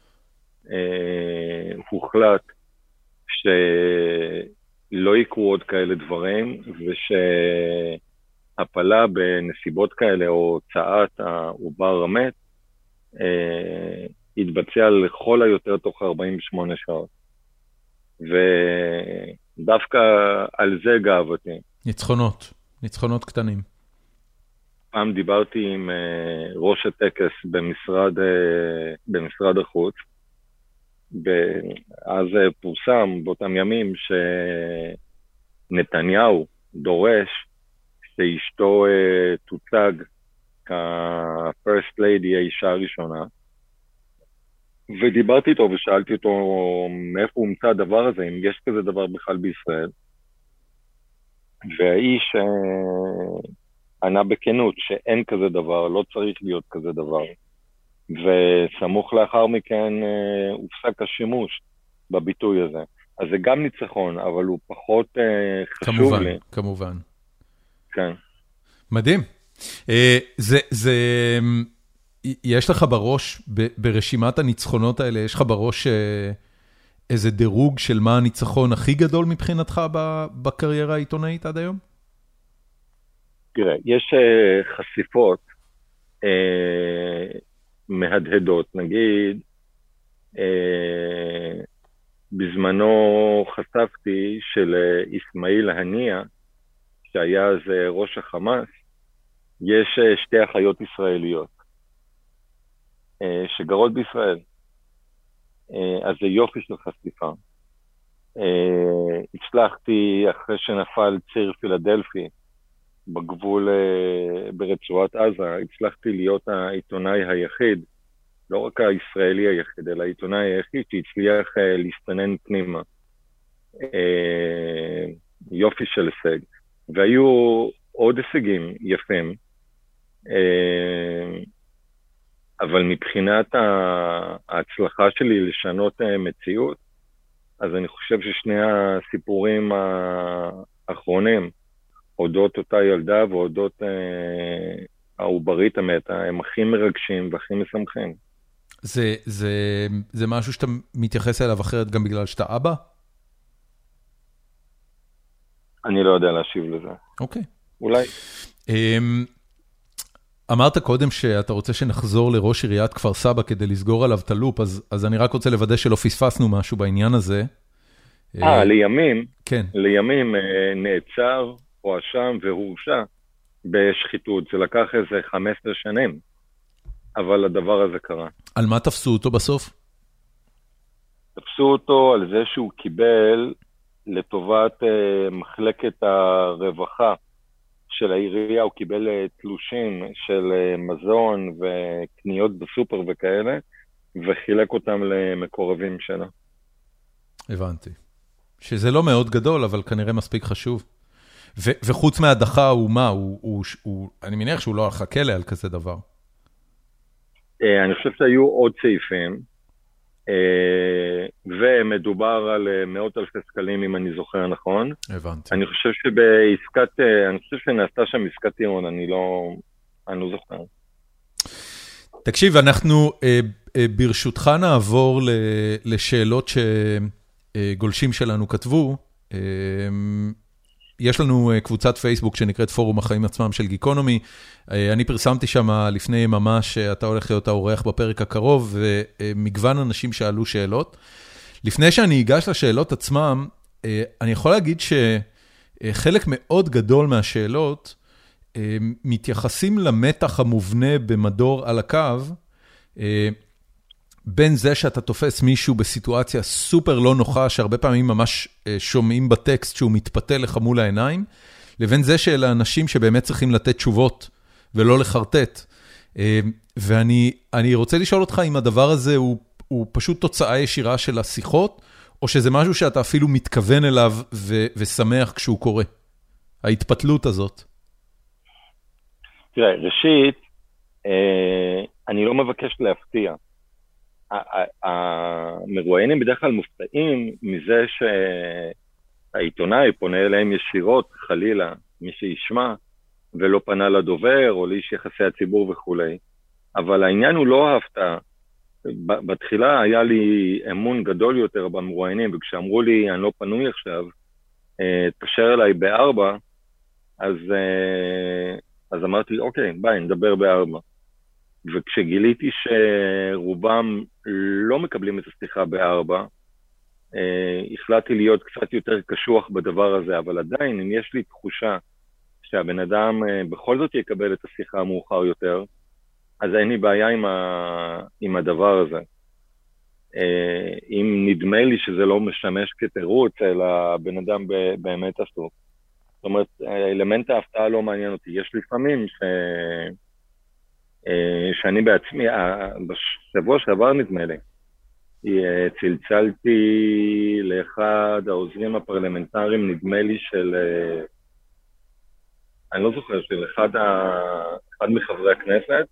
אה, הוחלט שלא יקרו עוד כאלה דברים, ושהפלה בנסיבות כאלה, או הוצאת העובר המת, אה, יתבצע לכל היותר תוך 48 שעות. ודווקא על זה גאוותי. ניצחונות, ניצחונות קטנים. פעם דיברתי עם uh, ראש הטקס במשרד, uh, במשרד החוץ, ואז uh, פורסם באותם ימים שנתניהו דורש שאשתו uh, תוצג כ-first lady, האישה הראשונה, ודיברתי איתו ושאלתי אותו מאיפה הוא הומצא הדבר הזה, אם יש כזה דבר בכלל בישראל. והאיש uh, ענה בכנות שאין כזה דבר, לא צריך להיות כזה דבר. וסמוך לאחר מכן uh, הופסק השימוש בביטוי הזה. אז זה גם ניצחון, אבל הוא פחות uh, חשוב כמובן, לי. כמובן. כן. מדהים. Uh, זה, זה, יש לך בראש, ברשימת הניצחונות האלה, יש לך בראש uh, איזה דירוג של מה הניצחון הכי גדול מבחינתך בקריירה העיתונאית עד היום? תראה, יש uh, חשיפות uh, מהדהדות. נגיד, uh, בזמנו חשפתי שלאסמאעיל הנייה, שהיה אז ראש החמאס, יש שתי אחיות ישראליות שגרות בישראל. Uh, אז זה יופי של חשיפה. Uh, הצלחתי, אחרי שנפל ציר פילדלפי, בגבול ברצועת עזה, הצלחתי להיות העיתונאי היחיד, לא רק הישראלי היחיד, אלא העיתונאי היחיד שהצליח להסתנן פנימה. יופי של הישג. והיו עוד הישגים יפים, אבל מבחינת ההצלחה שלי לשנות uh, מציאות, אז אני חושב ששני הסיפורים האחרונים, אודות אותה ילדה ואודות אה, העוברית המתה, הם הכי מרגשים והכי משמחים. זה, זה, זה משהו שאתה מתייחס אליו אחרת גם בגלל שאתה אבא? אני לא יודע להשיב לזה. אוקיי. אולי. אמ, אמרת קודם שאתה רוצה שנחזור לראש עיריית כפר סבא כדי לסגור עליו את הלופ, אז, אז אני רק רוצה לוודא שלא פספסנו משהו בעניין הזה. אה, לימים, כן. לימים אה, נעצר הואשם והורשע בשחיתות. זה לקח איזה 15 שנים, אבל הדבר הזה קרה. על מה תפסו אותו בסוף? תפסו אותו על זה שהוא קיבל לטובת uh, מחלקת הרווחה של העירייה, הוא קיבל uh, תלושים של uh, מזון וקניות בסופר וכאלה, וחילק אותם למקורבים שלו. הבנתי. שזה לא מאוד גדול, אבל כנראה מספיק חשוב. וחוץ מהדחה, הוא מה? הוא, הוא, הוא, אני מניח שהוא לא הלך לכלא על כזה דבר. אה, אני חושב שהיו עוד סעיפים, אה, ומדובר על אה, מאות אלפי שקלים, אם אני זוכר נכון. הבנתי. אני חושב שבעסקת, אני חושב שנעשתה שם עסקת טיעון, אני לא, אני לא זוכר. תקשיב, אנחנו ברשותך נעבור לשאלות שגולשים שלנו כתבו. יש לנו קבוצת פייסבוק שנקראת פורום החיים עצמם של גיקונומי. אני פרסמתי שם לפני יממה שאתה הולך להיות האורח בפרק הקרוב, ומגוון אנשים שאלו שאלות. לפני שאני אגש לשאלות עצמם, אני יכול להגיד שחלק מאוד גדול מהשאלות מתייחסים למתח המובנה במדור על הקו, בין זה שאתה תופס מישהו בסיטואציה סופר לא נוחה, שהרבה פעמים ממש שומעים בטקסט שהוא מתפתה לך מול העיניים, לבין זה שאלה אנשים שבאמת צריכים לתת תשובות ולא לחרטט. ואני רוצה לשאול אותך אם הדבר הזה הוא, הוא פשוט תוצאה ישירה של השיחות, או שזה משהו שאתה אפילו מתכוון אליו ו, ושמח כשהוא קורה, ההתפתלות הזאת. תראה, ראשית, אה, אני לא מבקש להפתיע. המרואיינים בדרך כלל מופתעים מזה שהעיתונאי פונה אליהם ישירות, חלילה, מי שישמע, ולא פנה לדובר או לאיש יחסי הציבור וכולי. אבל העניין הוא לא ההפתעה. בתחילה היה לי אמון גדול יותר במרואיינים, וכשאמרו לי, אני לא פנוי עכשיו, אה, תתקשר אליי בארבע, אז, אה, אז אמרתי, אוקיי, ביי, נדבר בארבע. וכשגיליתי שרובם לא מקבלים את השיחה בארבע, אה, החלטתי להיות קצת יותר קשוח בדבר הזה, אבל עדיין, אם יש לי תחושה שהבן אדם בכל זאת יקבל את השיחה מאוחר יותר, אז אין לי בעיה עם, ה... עם הדבר הזה. אה, אם נדמה לי שזה לא משמש כתירוץ, אלא הבן אדם באמת עסוק. זאת אומרת, אלמנט ההפתעה לא מעניין אותי. יש לפעמים ש... אה, שאני בעצמי, בשבוע שעבר נדמה לי, אה, צלצלתי לאחד העוזרים הפרלמנטריים, נדמה לי של, אני לא זוכר, של אחד, ה... אחד מחברי הכנסת,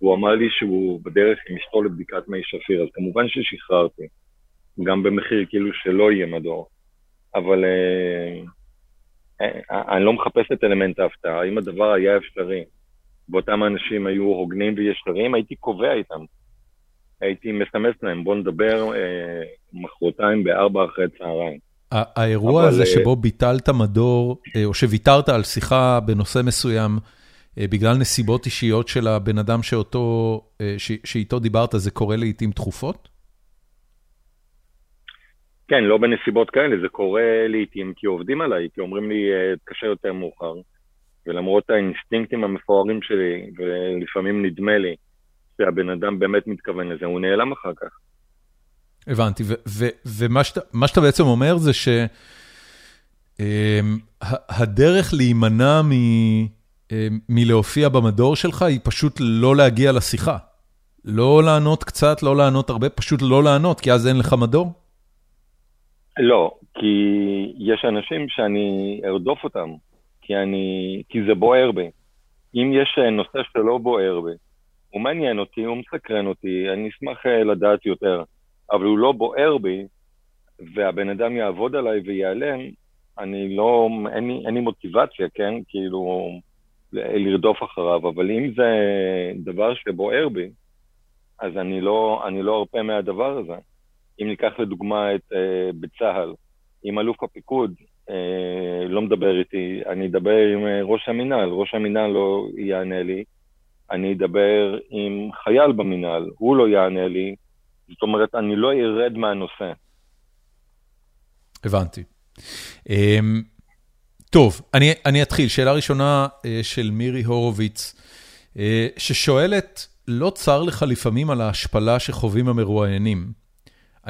והוא אמר לי שהוא בדרך עם אשתו לבדיקת מי שפיר, אז כמובן ששחררתי, גם במחיר כאילו שלא יהיה מדור. אבל אה, אה, אני לא מחפש את אלמנט ההפתעה. אם הדבר היה אפשרי, ואותם אנשים היו הוגנים וישרים, הייתי קובע איתם. הייתי מסמס להם, בואו נדבר אה, מחרתיים בארבע אחרי צהריים. האירוע הזה אה, שבו ביטלת מדור, אה, או שוויתרת על שיחה בנושא מסוים, אה, בגלל נסיבות אישיות של הבן אדם שאותו, אה, שאיתו דיברת, זה קורה לעיתים תכופות? כן, לא בנסיבות כאלה, זה קורה לעיתים כי עובדים עליי, כי אומרים לי, אה, תקשר יותר מאוחר. ולמרות האינסטינקטים המפוארים שלי, ולפעמים נדמה לי שהבן אדם באמת מתכוון לזה, הוא נעלם אחר כך. הבנתי, ומה שאתה, שאתה בעצם אומר זה שהדרך להימנע מ... אה, מלהופיע במדור שלך היא פשוט לא להגיע לשיחה. לא לענות קצת, לא לענות הרבה, פשוט לא לענות, כי אז אין לך מדור? לא, כי יש אנשים שאני ארדוף אותם, כי, אני, כי זה בוער בי. אם יש אה, נושא שלא בוער בי, הוא מעניין אותי, הוא מסקרן אותי, אני אשמח אה, לדעת יותר, אבל הוא לא בוער בי, והבן אדם יעבוד עליי וייעלם, אני לא, אין לי, אין לי מוטיבציה, כן? כאילו, לרדוף אחריו, אבל אם זה דבר שבוער בי, אז אני לא, אני לא ארפה מהדבר הזה. אם ניקח לדוגמה את uh, בצה"ל, אם אלוף הפיקוד לא מדבר איתי, אני אדבר עם uh, ראש המינהל, ראש המינהל לא יענה לי, אני אדבר עם חייל במינהל, הוא לא יענה לי, זאת אומרת, אני לא ארד מהנושא. הבנתי. אמ, טוב, אני אני אתחיל. שאלה ראשונה אה, של מירי הורוביץ, אה, ששואלת, לא צר לך לפעמים על ההשפלה שחווים המרואיינים?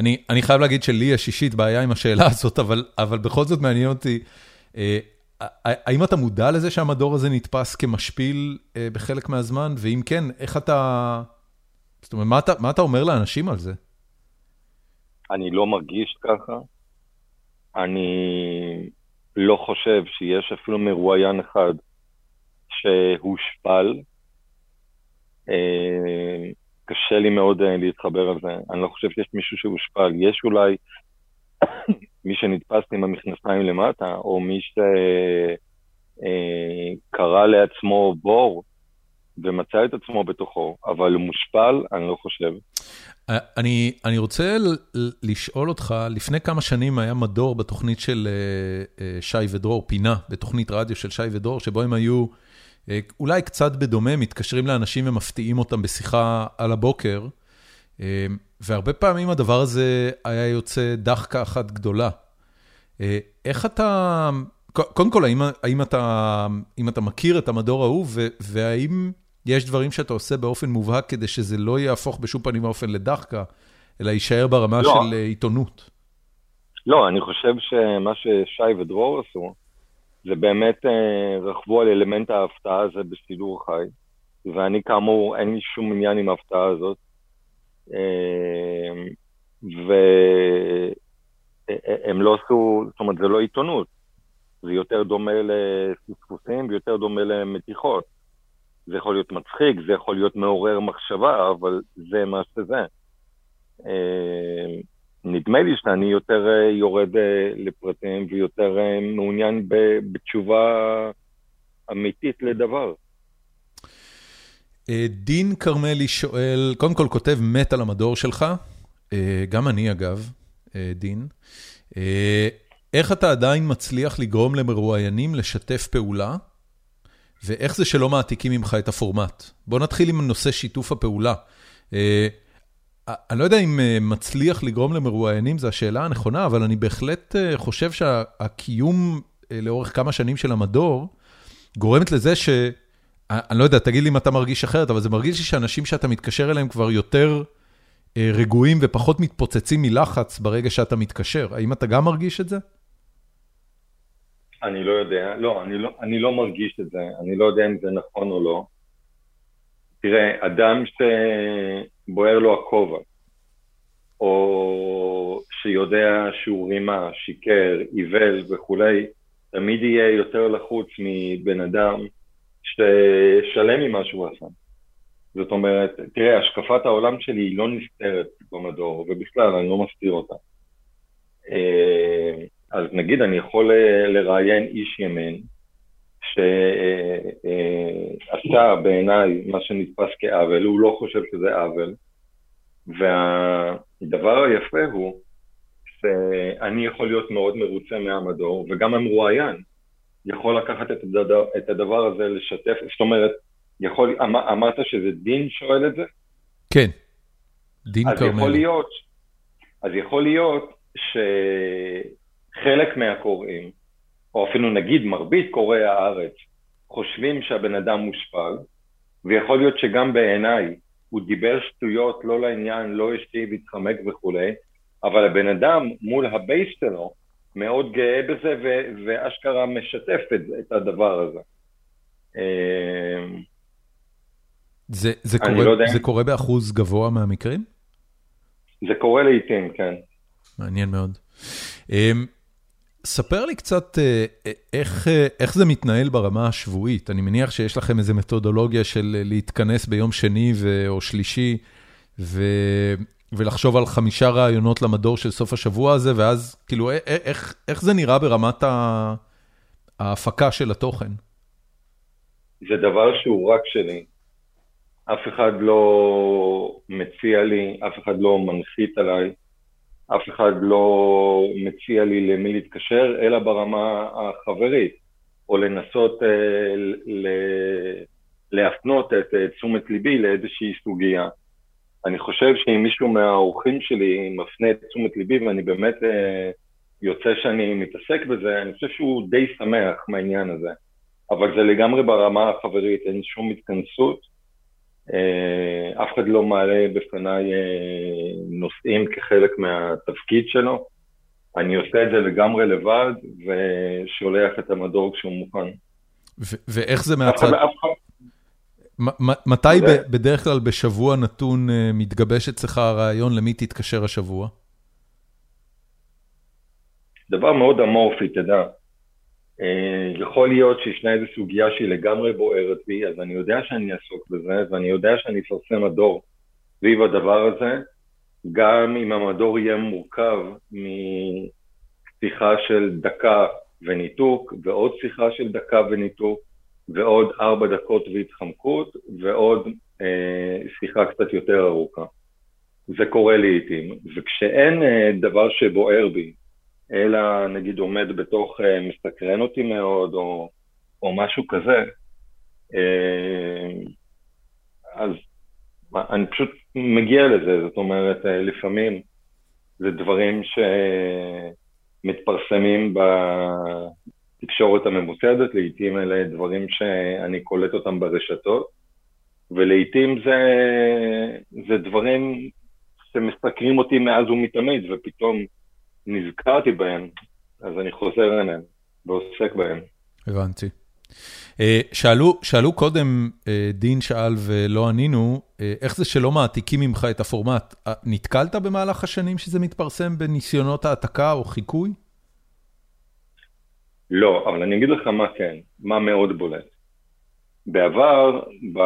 אני אני חייב להגיד שלי יש אישית בעיה עם השאלה הזאת, אבל אבל בכל זאת מעניין אותי, אה, האם אתה מודע לזה שהמדור הזה נתפס כמשפיל בחלק מהזמן? ואם כן, איך אתה... זאת אומרת, מה אתה מה אתה אומר לאנשים על זה? אני לא מרגיש ככה. אני לא חושב שיש אפילו מרואיין אחד שהושפל. אה, קשה לי מאוד אה, להתחבר על זה. אני לא חושב שיש מישהו שהושפל. יש אולי מי שנתפס עם המכנסיים למטה, או מי שקרא אה, לעצמו בור ומצא את עצמו בתוכו, אבל מושפל, אני לא חושב. אני אני רוצה לשאול אותך, לפני כמה שנים היה מדור בתוכנית של אה, אה, שי ודרור, פינה בתוכנית רדיו של שי ודרור, שבו הם היו אה, אולי קצת בדומה, מתקשרים לאנשים ומפתיעים אותם בשיחה על הבוקר, והרבה פעמים הדבר הזה היה יוצא דחקה אחת גדולה. איך אתה, קודם כל, האם האם אתה האם אתה מכיר את המדור ההוא, והאם... יש דברים שאתה עושה באופן מובהק כדי שזה לא יהפוך בשום פנים ואופן לדחקה, אלא יישאר ברמה לא. של אה, עיתונות. לא, אני חושב שמה ששי ודרור עשו, זה באמת אה, רכבו על אלמנט ההפתעה הזה בסידור חי, ואני כאמור, אין לי שום עניין עם ההפתעה הזאת. אה, והם לא עשו, זאת אומרת, זה לא עיתונות, זה יותר דומה לפספוסים ויותר דומה למתיחות. זה יכול להיות מצחיק, זה יכול להיות מעורר מחשבה, אבל זה מה שזה. נדמה לי שאני יותר יורד לפרטים ויותר מעוניין בתשובה אמיתית לדבר. דין כרמלי שואל, קודם כל כותב מת על המדור שלך, גם אני אגב, דין. איך אתה עדיין מצליח לגרום למרואיינים לשתף פעולה, ואיך זה שלא מעתיקים ממך את הפורמט? בוא נתחיל עם נושא שיתוף הפעולה. אני לא יודע אם מצליח לגרום למרואיינים, זו השאלה הנכונה, אבל אני בהחלט חושב שהקיום לאורך כמה שנים של המדור, גורמת לזה ש... אני לא יודע, תגיד לי אם אתה מרגיש אחרת, אבל זה מרגיש לי שאנשים שאתה מתקשר אליהם כבר יותר רגועים ופחות מתפוצצים מלחץ ברגע שאתה מתקשר. האם אתה גם מרגיש את זה? אני לא יודע, לא, אני לא, אני לא מרגיש את זה, אני לא יודע אם זה נכון או לא. תראה, אדם שבוער לו הכובע, או שיודע שהוא רימה, שיקר, איוול וכולי, תמיד יהיה יותר לחוץ מבן אדם ששלם ממה שהוא עשה. זאת אומרת, תראה, השקפת העולם שלי היא לא נסתרת במדור, ובכלל, אני לא מסתיר אותה. אה, אז נגיד, אני יכול לראיין איש ימין, שעשה בעיניי מה שנתפס כעוול, הוא לא חושב שזה עוול, והדבר היפה הוא שאני יכול להיות מאוד מרוצה מהמדור, וגם המרואיין יכול לקחת את הדבר, את הדבר הזה, לשתף, זאת אומרת, יכול, אמ, אמרת שזה דין שואל את זה? כן, דין כרמלי. אז יכול להיות, אז יכול להיות שחלק מהקוראים, או אפילו נגיד מרבית קוראי הארץ, חושבים שהבן אדם מושפל, ויכול להיות שגם בעיניי הוא דיבר שטויות, לא לעניין, לא אשתי והתחמק וכולי, אבל הבן אדם מול הבייס שלו מאוד גאה בזה ו- ואשכרה משתף את, את הדבר הזה. אמ, זה, זה, קורה, לא זה קורה באחוז גבוה מהמקרים? זה קורה לעיתים, כן. מעניין מאוד. ספר לי קצת אה, איך, אה, איך זה מתנהל ברמה השבועית. אני מניח שיש לכם איזו מתודולוגיה של להתכנס ביום שני ו... או שלישי ו... ולחשוב על חמישה רעיונות למדור של סוף השבוע הזה, ואז כאילו איך, איך זה נראה ברמת ההפקה של התוכן? זה דבר שהוא רק שלי. אף אחד לא מציע לי, אף אחד לא מנחית עליי, אף אחד לא מציע לי למי להתקשר, אלא ברמה החברית, או לנסות אה, ל- להפנות את אה, תשומת ליבי לאיזושהי סוגיה. אני חושב שאם מישהו מהאורחים שלי מפנה את תשומת ליבי ואני באמת אה, יוצא שאני מתעסק בזה, אני חושב שהוא די שמח מהעניין הזה. אבל זה לגמרי ברמה החברית, אין שום התכנסות. אה, אף אחד לא מעלה בפניי אה, נושאים כחלק מהתפקיד שלו. אני עושה את זה לגמרי לבד ושולח את המדור כשהוא מוכן. ואיך זה מהצד... מתי בדרך כלל בשבוע נתון אה, מתגבש אצלך הרעיון למי תתקשר השבוע? דבר מאוד אמורפי, תדע. אה, יכול להיות שישנה איזו סוגיה שהיא לגמרי בוערת בי, אז אני יודע שאני אעסוק בזה, ואני יודע שאני אפרסם מדור סביב הדבר הזה, גם אם המדור יהיה מורכב משיחה של דקה וניתוק, ועוד שיחה של דקה וניתוק, ועוד ארבע דקות והתחמקות, ועוד אה, שיחה קצת יותר ארוכה. זה קורה לעיתים, וכשאין אה, דבר שבוער בי, אלא נגיד עומד בתוך, אה, מסקרן אותי מאוד, או, או משהו כזה, אה, אז אני פשוט מגיע לזה, זאת אומרת, אה, לפעמים זה דברים שמתפרסמים בתקשורת הממוסדת, לעיתים אלה דברים שאני קולט אותם ברשתות, ולעיתים זה, זה דברים שמסקרים אותי מאז ומתמיד, ופתאום נזכרתי בהם, אז אני חוזר אליהם ועוסק בהם. הבנתי. אה, שאלו, שאלו קודם, אה, דין שאל ולא ענינו, אה, איך זה שלא מעתיקים ממך את הפורמט? נתקלת במהלך השנים שזה מתפרסם בניסיונות העתקה או חיקוי? לא, אבל אני אגיד לך מה כן, מה מאוד בולט. בעבר, ב...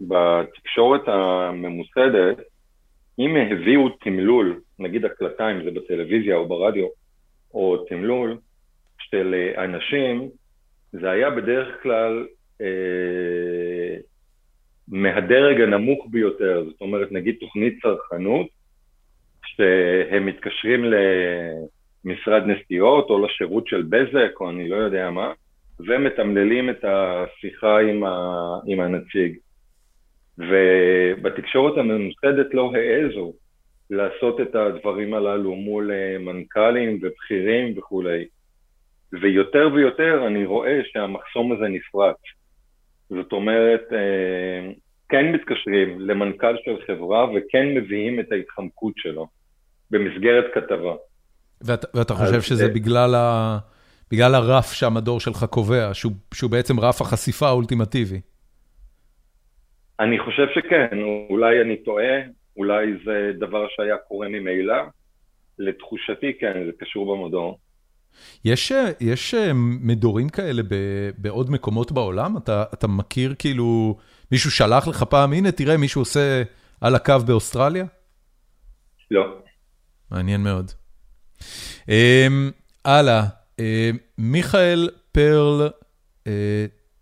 בתקשורת הממוסדת, אם הביאו תמלול, נגיד הקלטה, אם זה בטלוויזיה או ברדיו, או תמלול של אנשים, זה היה בדרך כלל אה, מהדרג הנמוך ביותר, זאת אומרת, נגיד תוכנית צרכנות, שהם מתקשרים למשרד נסיעות או לשירות של בזק או אני לא יודע מה, ומתמללים את השיחה עם, ה, עם הנציג. ובתקשורת הממוסדת לא העזו לעשות את הדברים הללו מול אה, מנכ"לים ובכירים וכולי. ויותר ויותר אני רואה שהמחסום הזה נפרץ. זאת אומרת, אה, כן מתקשרים למנכ"ל של חברה וכן מביאים את ההתחמקות שלו במסגרת כתבה. ואת, ואתה חושב שזה זה... בגלל, ה, בגלל הרף שהמדור שלך קובע, שהוא, שהוא בעצם רף החשיפה האולטימטיבי? אני חושב שכן, אולי אני טועה, אולי זה דבר שהיה קורה ממילא. לתחושתי כן, זה קשור במדור. יש, יש אה, מדורים כאלה ב, בעוד מקומות בעולם? אתה, אתה מכיר כאילו, מישהו שלח לך פעם, הנה תראה מישהו עושה על הקו באוסטרליה? לא. מעניין מאוד. Um, הלאה, uh, מיכאל פרל uh,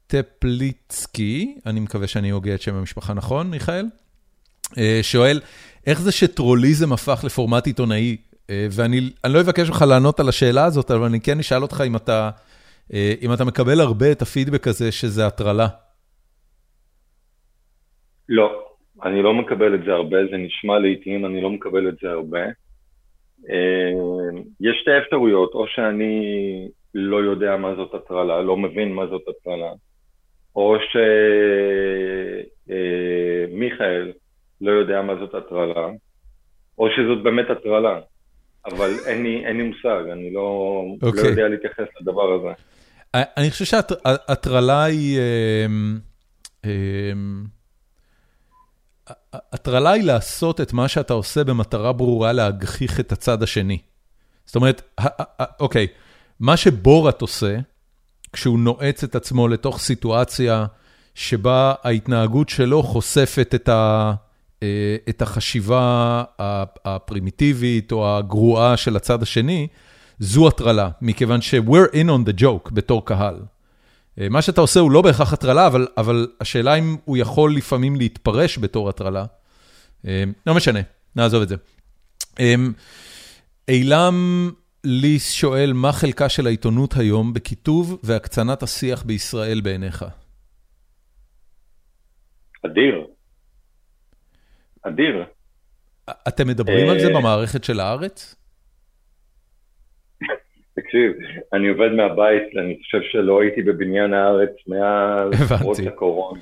טפליצקי, אני מקווה שאני הוגה את שם המשפחה נכון, מיכאל? Uh, שואל, איך זה שטרוליזם הפך לפורמט עיתונאי אה, ואני לא אבקש ממך לענות על השאלה הזאת, אבל אני כן אשאל אותך אם אתה, אה, אם אתה מקבל הרבה את הפידבק הזה שזה הטרלה. לא, אני לא מקבל את זה הרבה, זה נשמע לעיתים, אני לא מקבל את זה הרבה. אה, יש שתי אפשרויות, או שאני לא יודע מה זאת הטרלה, לא מבין מה זאת הטרלה, או שמיכאל לא יודע מה זאת הטרלה, או שזאת באמת הטרלה. אבל אין לי, אין לי מושג, אני לא, okay. לא אוקיי. יודע להתייחס לדבר הזה. אני חושב שההטרלה היא... אמ, אמ, הטרלה היא לעשות את מה שאתה עושה במטרה ברורה להגחיך את הצד השני. זאת אומרת, אוקיי, מה שבורת עושה, כשהוא נועץ את עצמו לתוך סיטואציה שבה ההתנהגות שלו חושפת את ה... אה, את החשיבה הפרימיטיבית או הגרועה של הצד השני, זו הטרלה, מכיוון ש-we're in on the joke בתור קהל. אה, מה שאתה עושה הוא לא בהכרח הטרלה, אבל, אבל השאלה אם הוא יכול לפעמים להתפרש בתור הטרלה. אה, לא משנה, נעזוב את זה. אילם ליס שואל, מה חלקה של העיתונות היום בכיתוב והקצנת השיח בישראל בעיניך? אדיר. אדיר. אתם מדברים על זה אה, במערכת של הארץ? תקשיב, אני עובד מהבית, אני חושב שלא הייתי בבניין הארץ מאז פרוץ הקורונה.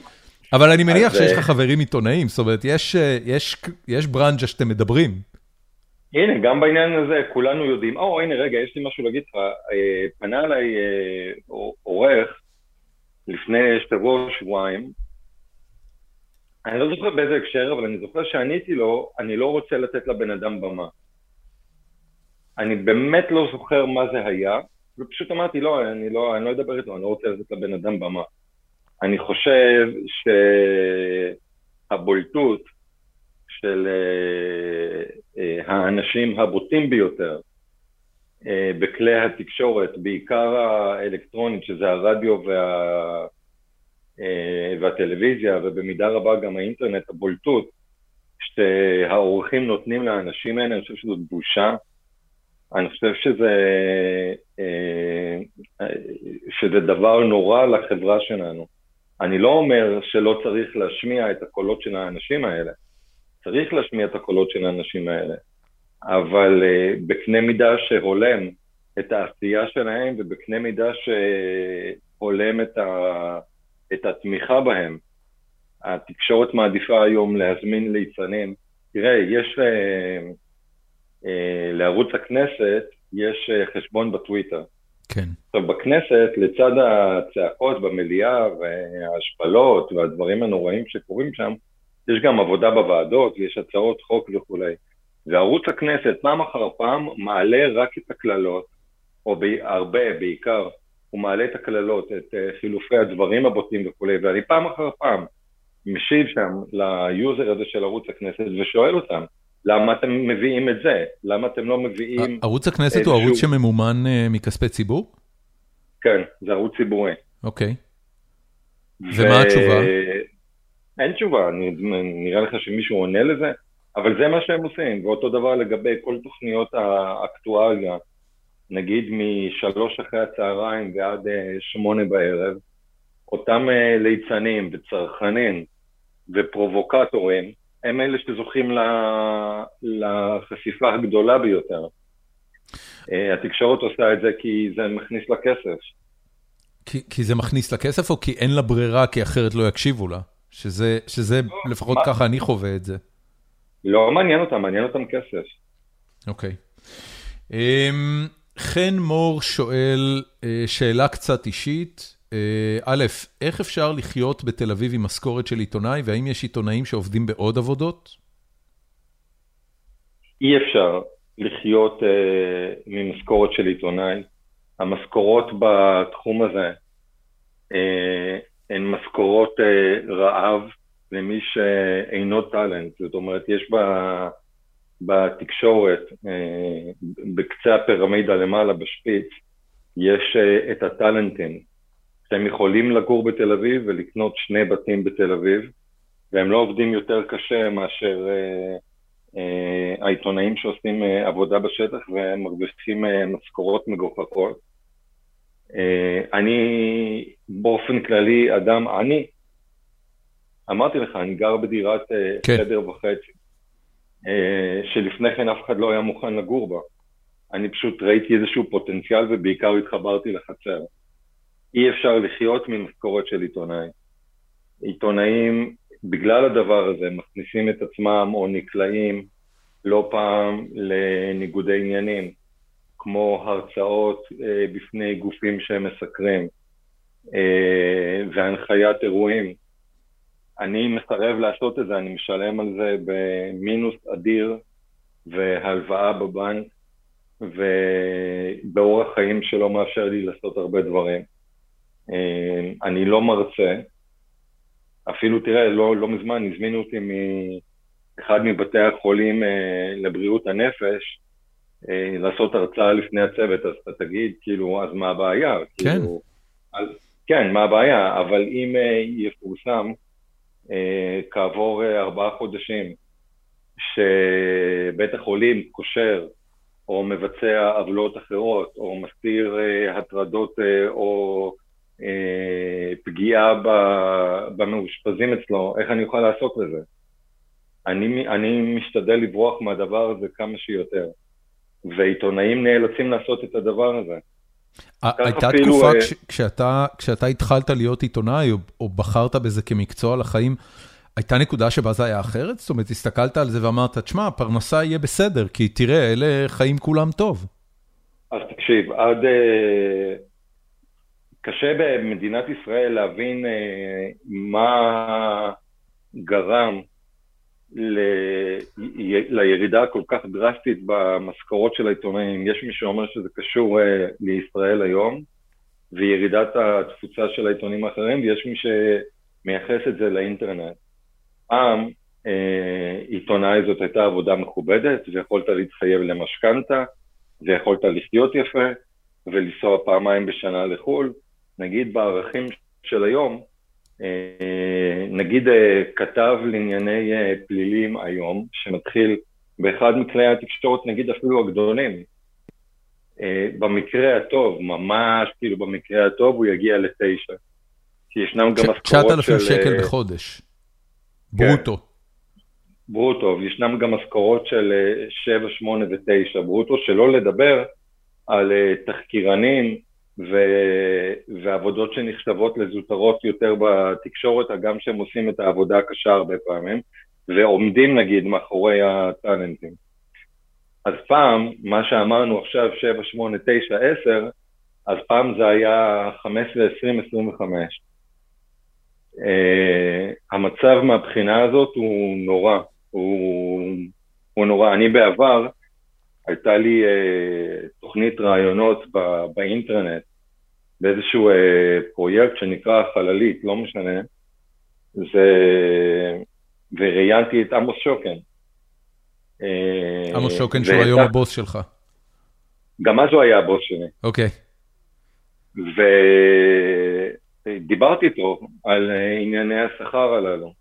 אבל אני מניח שיש לך אה, חברים עיתונאים, זאת אומרת, יש, אה, יש, יש ברנג'ה שאתם מדברים. הנה, גם בעניין הזה כולנו יודעים, או, הנה, רגע, יש לי משהו להגיד לך. פנה אליי עורך לפני שבוע, שבועיים, אני לא זוכר באיזה הקשר, אבל אני זוכר שעניתי לו, אני לא רוצה לתת לבן אדם במה. אני באמת לא זוכר מה זה היה, ופשוט אמרתי, לא, אני לא, אני לא אדבר איתו, אני לא רוצה לתת לבן אדם במה. אני חושב שהבולטות של uh, uh, האנשים הבוטים ביותר uh, בכלי התקשורת, בעיקר האלקטרונית, שזה הרדיו וה... אה, והטלוויזיה ובמידה רבה גם האינטרנט, הבולטות שהאורחים נותנים לאנשים האלה, אני חושב שזאת בושה. אני חושב שזה, אה, שזה דבר נורא לחברה שלנו. אני לא אומר שלא צריך להשמיע את הקולות של האנשים האלה, צריך להשמיע את הקולות של האנשים האלה, אבל אה, בקנה מידה שהולם את העשייה שלהם ובקנה מידה שהולם את ה... את התמיכה בהם. התקשורת מעדיפה היום להזמין ליצנים. תראה, יש אה, אה, לערוץ הכנסת, יש אה, חשבון בטוויטר. כן. עכשיו, בכנסת, לצד הצעקות במליאה וההשפלות והדברים הנוראים שקורים שם, יש גם עבודה בוועדות, יש הצעות חוק וכולי. וערוץ הכנסת פעם אחר פעם מעלה רק את הקללות, או הרבה, בעיקר, הוא מעלה את הקללות, את אה, חילופי הדברים הבוטים וכולי, ואני פעם אחר פעם משיב שם ל user הזה של ערוץ הכנסת ושואל אותם, למה אתם מביאים את זה? למה אתם לא מביאים... ערוץ הכנסת הוא ערוץ שממומן מכספי ציבור? כן, זה ערוץ ציבורי. אוקיי. ומה התשובה? אין תשובה, נראה לך שמישהו עונה לזה, אבל זה מה שהם עושים, ואותו דבר לגבי כל תוכניות האקטואליה, נגיד משלוש אחרי הצהריים ועד אה, שמונה בערב, אותם אה, ליצנים וצרכנים ופרובוקטורים, הם אלה שזוכים לחשיפה הגדולה ביותר. אה, התקשורת עושה את זה כי זה מכניס לה כסף. כי, כי זה מכניס לה כסף או כי אין לה ברירה, כי אחרת לא יקשיבו לה? שזה, שזה לא, לפחות מה? ככה אני חווה את זה. לא מעניין אותם, מעניין אותם כסף. אוקיי. Um, חן מור שואל uh, שאלה קצת אישית. Uh, א', איך אפשר לחיות בתל אביב עם משכורת של עיתונאי, והאם יש עיתונאים שעובדים בעוד עבודות? אי אפשר לחיות uh, ממשכורת של עיתונאי. המשכורות בתחום הזה uh, הן משכורות uh, רעב למי שאינו טאלנט. זאת אומרת, יש בה, בתקשורת, uh, בקצה הפירמידה למעלה, בשפיץ, יש uh, את הטאלנטים. שהם יכולים לגור בתל אביב ולקנות שני בתים בתל אביב, והם לא עובדים יותר קשה מאשר uh, העיתונאים שעושים עבודה בשטח והם מרוויחים משכורות מגוחכות. אה, אני באופן כללי אדם עני. אמרתי לך, אני גר בדירת אה, כן. חדר וחצי, אה, שלפני כן אף אחד לא היה מוכן לגור בה. אני פשוט ראיתי איזשהו פוטנציאל ובעיקר התחברתי לחצר. אי אפשר לחיות ממשכורת של עיתונאי. עיתונאים, בגלל הדבר הזה, מכניסים את עצמם או נקלעים לא פעם לניגודי עניינים. כמו הרצאות אה, בפני גופים שהם מסקרים אה, והנחיית אירועים. אני מסרב לעשות את זה, אני משלם על זה במינוס אדיר והלוואה בבנק ובאורח חיים שלא מאפשר לי לעשות הרבה דברים. אה, אני לא מרצה, אפילו תראה, לא, לא מזמן הזמינו אותי מאחד מבתי החולים אה, לבריאות הנפש, אה, לעשות הרצאה לפני הצוות, אז אתה תגיד, כאילו, אז מה הבעיה? כן. כאילו, אז, כן, מה הבעיה? אבל אם יפורסם כעבור ארבעה חודשים שבית החולים קושר או מבצע עוולות אחרות, או מסתיר הטרדות או פגיעה במאושפזים אצלו, איך אני אוכל לעשות לזה? אני, אני משתדל לברוח מהדבר הזה כמה שיותר. ועיתונאים נאלצים לעשות את הדבר הזה. הייתה תקופה אה, כשאתה התחלת להיות עיתונאי, או בחרת בזה כמקצוע לחיים, הייתה נקודה שבה זה היה אחרת? זאת אומרת, הסתכלת על זה ואמרת, תשמע, הפרנסה יהיה בסדר, כי תראה, אלה חיים כולם טוב. אז תקשיב, עד... אה, קשה במדינת ישראל להבין אה, מה גרם ל... לירידה הכל כך דרסטית במשכורות של העיתונאים. יש מי שאומר שזה קשור uh, לישראל היום, וירידת התפוצה של העיתונים האחרים, ויש מי שמייחס את זה לאינטרנט. פעם uh, עיתונאי זאת הייתה עבודה מכובדת, ויכולת להתחייב למשכנתה, ויכולת לחיות יפה, ולנסוע פעמיים בשנה לחו"ל. נגיד בערכים של היום, נגיד אה, כתב לענייני אה, פלילים היום, שמתחיל באחד מכלי התקשורת, נגיד אפילו הגדולים, במקרה הטוב, ממש כאילו במקרה הטוב, הוא יגיע לתשע. כי ישנם גם משכורות של... 9,000 שקל בחודש, כן. ברוטו. ברוטו, וישנם גם משכורות של 7, 8 ו-9 ברוטו, שלא לדבר על תחקירנים ו... ועבודות שנחשבות לזוטרות יותר בתקשורת, הגם שהם עושים את העבודה הקשה הרבה פעמים, ועומדים נגיד מאחורי הטאלנטים. אז פעם, מה שאמרנו עכשיו, 7, 8, 9, 10, אז פעם זה היה 15, 20, 25. Uh, המצב מהבחינה הזאת הוא נורא, הוא, הוא נורא. אני בעבר, הייתה לי uh, תוכנית רעיונות באינטרנט, באיזשהו אה, פרויקט שנקרא חללית, לא משנה, זה... וראיינתי את עמוס שוקן. אה, עמוס שוקן שהוא היום הבוס שלך. גם אז הוא היה הבוס שלי. אוקיי. ודיברתי איתו על אה, ענייני השכר הללו.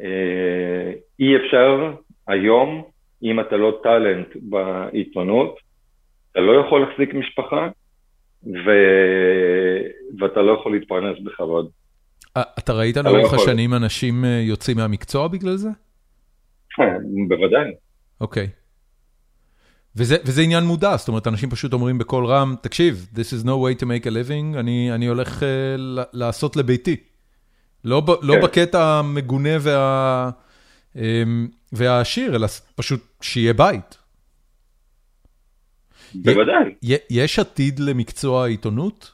אה, אי אפשר היום, אם אתה לא טאלנט בעיתונות, אתה לא יכול להחזיק משפחה, ו... ואתה לא יכול להתפרנס בכבוד. אתה ראית לא לאורך השנים אנשים יוצאים מהמקצוע בגלל זה? בוודאי. אוקיי. וזה, וזה עניין מודע, זאת אומרת, אנשים פשוט אומרים בקול רם, תקשיב, this is no way to make a living, אני, אני הולך uh, לעשות לביתי. לא, ב, לא כן. לא בקטע המגונה וה, um, והעשיר, אלא פשוט שיהיה בית. בוודאי. יש עתיד למקצוע העיתונות?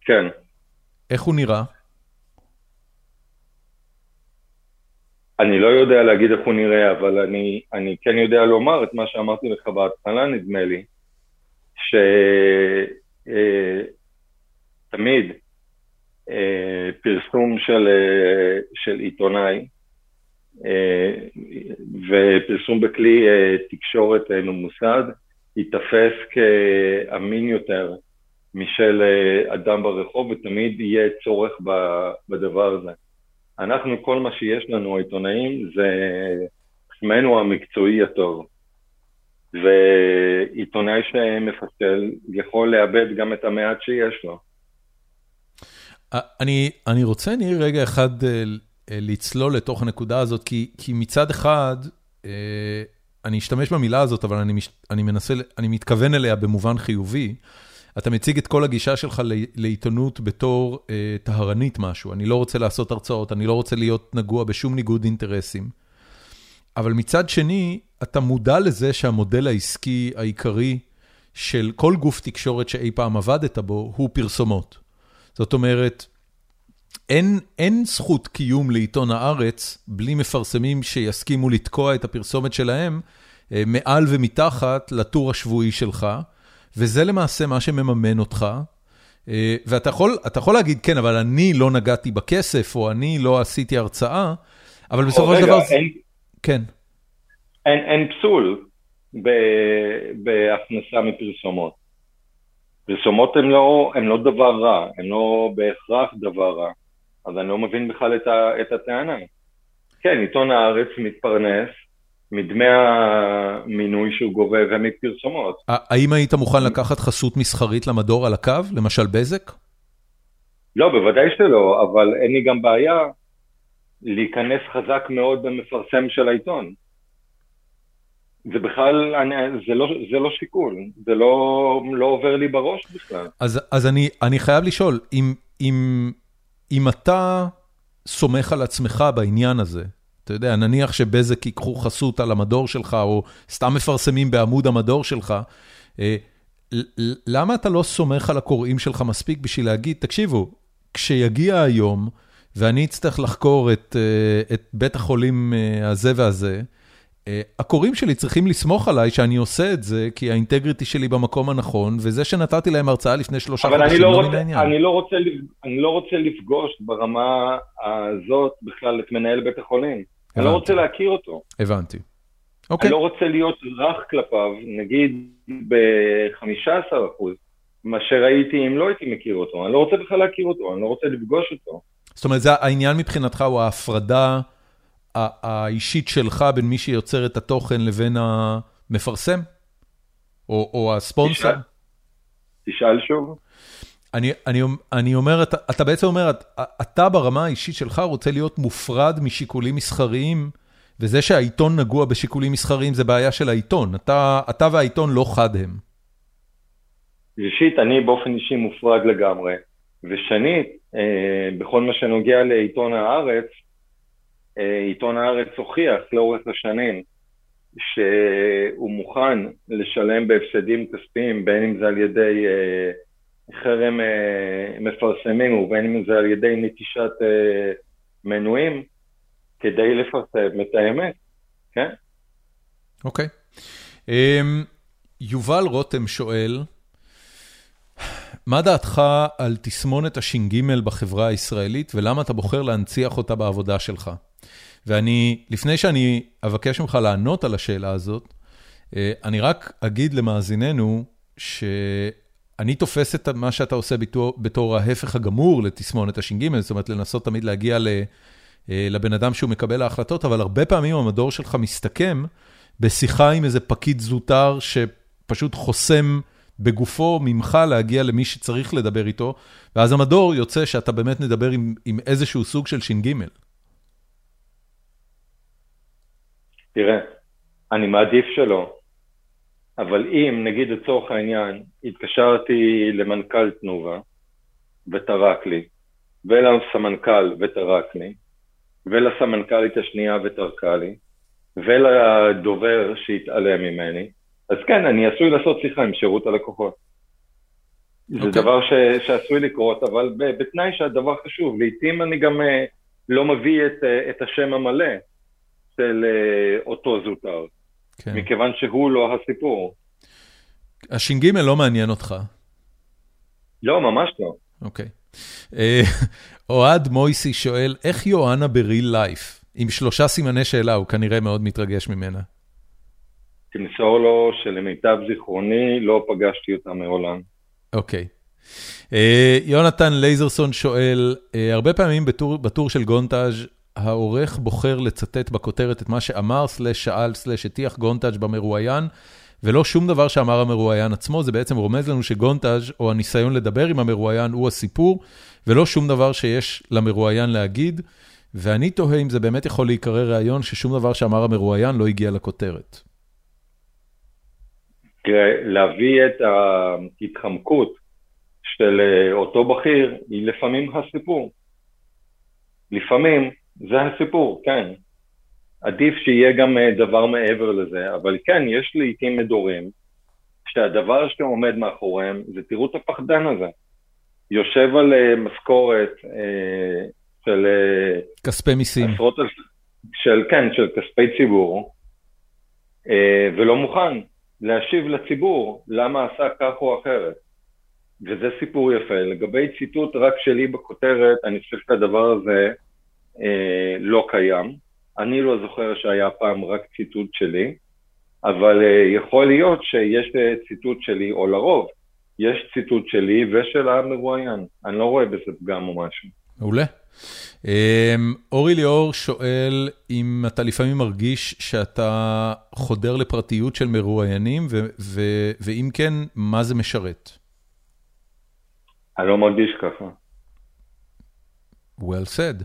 כן. איך הוא נראה? אני לא יודע להגיד איך הוא נראה, אבל אני, אני כן יודע לומר את מה שאמרתי לך בהתחלה, נדמה לי, שתמיד אה, אה, פרסום של, אה, של עיתונאי ופרסום בכלי אה, תקשורת אה, ממוסד ייתפס כאמין יותר משל אה, אדם ברחוב, ותמיד יהיה צורך בדבר הזה. אנחנו, כל מה שיש לנו, העיתונאים, זה עצמנו המקצועי הטוב. ועיתונאי שמפסל יכול לאבד גם את המעט שיש לו. אני, אני רוצה, ניר, רגע אחד אה, אה, לצלול לתוך הנקודה הזאת, כי, כי מצד אחד, אה, אני אשתמש במילה הזאת, אבל אני, אני מנסה, אני מתכוון אליה במובן חיובי. אתה מציג את כל הגישה שלך לעיתונות בתור אה, טהרנית משהו. אני לא רוצה לעשות הרצאות, אני לא רוצה להיות נגוע בשום ניגוד אינטרסים. אבל מצד שני, אתה מודע לזה שהמודל העסקי העיקרי של כל גוף תקשורת שאי פעם עבדת בו, הוא פרסומות. זאת אומרת, אין, אין זכות קיום לעיתון הארץ בלי מפרסמים שיסכימו לתקוע את הפרסומת שלהם אה, מעל ומתחת לטור השבועי שלך. וזה למעשה מה שמממן אותך. אה, ואתה יכול, יכול להגיד, כן, אבל אני לא נגעתי בכסף, או אני לא עשיתי הרצאה, אבל בסופו של דבר... אין, כן. אין, אין פסול ב, בהכנסה מפרסומות. פרסומות הן לא, לא דבר רע, הן לא בהכרח דבר רע, אז אני לא מבין בכלל את, ה, את הטענה. כן, עיתון הארץ מתפרנס מדמי המינוי שהוא גובה ומפרסומות. האם היית מוכן לקחת חסות מסחרית למדור על הקו, למשל בזק? לא, בוודאי שלא, אבל אין לי גם בעיה להיכנס חזק מאוד במפרסם של העיתון. זה בכלל, אני, זה, לא, זה לא שיקול, זה לא, לא עובר לי בראש בכלל. אז, אז אני, אני חייב לשאול, אם, אם, אם אתה סומך על עצמך בעניין הזה, אתה יודע, נניח שבזק ייקחו חסות על המדור שלך, או סתם מפרסמים בעמוד המדור שלך, אה, למה אתה לא סומך על הקוראים שלך מספיק בשביל להגיד, תקשיבו, כשיגיע היום, ואני אצטרך לחקור את, אה, את בית החולים אה, הזה והזה, הקוראים שלי צריכים לסמוך עליי שאני עושה את זה, כי האינטגריטי שלי במקום הנכון, וזה שנתתי להם הרצאה לפני שלושה חודשים, לא, מן העניין. אני לא, רוצה, אני לא רוצה לפגוש ברמה הזאת בכלל את מנהל בית החולים. אני לא רוצה להכיר אותו. הבנתי. אוקיי. אני לא רוצה להיות רך כלפיו, נגיד ב-15 אחוז, מה שראיתי אם לא הייתי מכיר אותו. אני לא רוצה בכלל להכיר אותו, אני לא רוצה לפגוש אותו. זאת אומרת, זה העניין מבחינתך הוא ההפרדה האישית שלך בין מי שיוצר את התוכן לבין המפרסם? או, או הספונסר? תשאל, תשאל שוב. אני אני, אני אומר, אתה אתה בעצם אומר, אתה ברמה האישית שלך רוצה להיות מופרד משיקולים מסחריים, וזה שהעיתון נגוע בשיקולים מסחריים זה בעיה של העיתון. אתה אתה והעיתון לא חד הם. ראשית, אני באופן אישי מופרד לגמרי, ושנית, אה, בכל מה שנוגע לעיתון הארץ, עיתון הארץ הוכיח לאורך השנים שהוא מוכן לשלם בהפסדים כספיים, בין אם זה על ידי אה, חרם אה, מפרסמים, ובין אם זה על ידי נטישת אה, מנויים, כדי לפרסם את האמת, כן? אוקיי. Okay. אמ, um, יובל רותם שואל, מה דעתך על תסמונת הש"ג בחברה הישראלית, ולמה אתה בוחר להנציח אותה בעבודה שלך? ואני, לפני שאני אבקש ממך לענות על השאלה הזאת, אה, אני רק אגיד למאזיננו, שאני תופס את מה שאתה עושה בתור, בתור ההפך הגמור לתסמונת הש"ג, זאת אומרת, לנסות תמיד להגיע אה, לבן אדם שהוא מקבל ההחלטות, אבל הרבה פעמים המדור שלך מסתכם בשיחה עם איזה פקיד זוטר שפשוט חוסם בגופו ממך להגיע למי שצריך לדבר איתו, ואז המדור יוצא שאתה באמת מדבר עם, עם איזשהו סוג של ש"ג. תראה, אני מעדיף שלא, אבל אם, נגיד לצורך העניין, התקשרתי למנכ"ל תנובה וטרק לי, ולסמנכ"ל וטרק לי, ולסמנכ"לית השנייה וטרקה לי, ולדובר שהתעלם ממני, אז כן, אני עשוי לעשות שיחה עם שירות הלקוחות. Okay. זה אוקיי. דבר ש, שעשוי לקרות, אבל בתנאי שהדבר חשוב. לעתים אני גם uh, לא מביא את, uh, את השם המלא של uh, אותו זוטר, כן. מכיוון שהוא לא הסיפור. הש"ג לא מעניין אותך. לא, ממש לא. אוקיי. Okay. אוהד מויסי שואל, איך יואנה בריל לייף? עם שלושה סימני שאלה, הוא כנראה מאוד מתרגש ממנה. תמסור לו שלמיטב זיכרוני לא פגשתי אותה מעולם. אוקיי. Uh, יונתן לייזרסון שואל, הרבה פעמים בטור, בטור של גונטאז' העורך בוחר לצטט בכותרת את מה שאמר, סלש שאל, סלש הטיח גונטאז' במרואיין, ולא שום דבר שאמר המרואיין עצמו, זה בעצם רומז לנו שגונטאז' או הניסיון לדבר עם המרואיין הוא הסיפור, ולא שום דבר שיש למרואיין להגיד, ואני תוהה אם זה באמת יכול להיקרא ראיון ששום דבר שאמר המרואיין לא הגיע לכותרת. תראה, להביא את ההתחמקות של אה, אותו בכיר היא לפעמים הסיפור. לפעמים זה הסיפור, כן. עדיף שיהיה גם אה, דבר מעבר לזה, אבל כן, יש לעיתים מדורים שהדבר שעומד מאחוריהם זה תראו את הפחדן הזה. יושב על אה, משכורת של... כספי מיסים. עשרות, של, כן, של כספי ציבור, ולא מוכן להשיב לציבור למה עשה כך או אחרת. וזה סיפור יפה. לגבי ציטוט רק שלי בכותרת, אני חושב שהדבר הזה אה, לא קיים. אני לא זוכר שהיה פעם רק ציטוט שלי, אבל אה, יכול להיות שיש אה, ציטוט שלי, או לרוב, יש ציטוט שלי ושל המרואיין. אני לא רואה בזה פגם או משהו. מעולה. אמ, אורי ליאור שואל אם אתה לפעמים מרגיש שאתה חודר לפרטיות של מרואיינים, ואם כן, מה זה משרת? אני לא מרגיש ככה. Well said.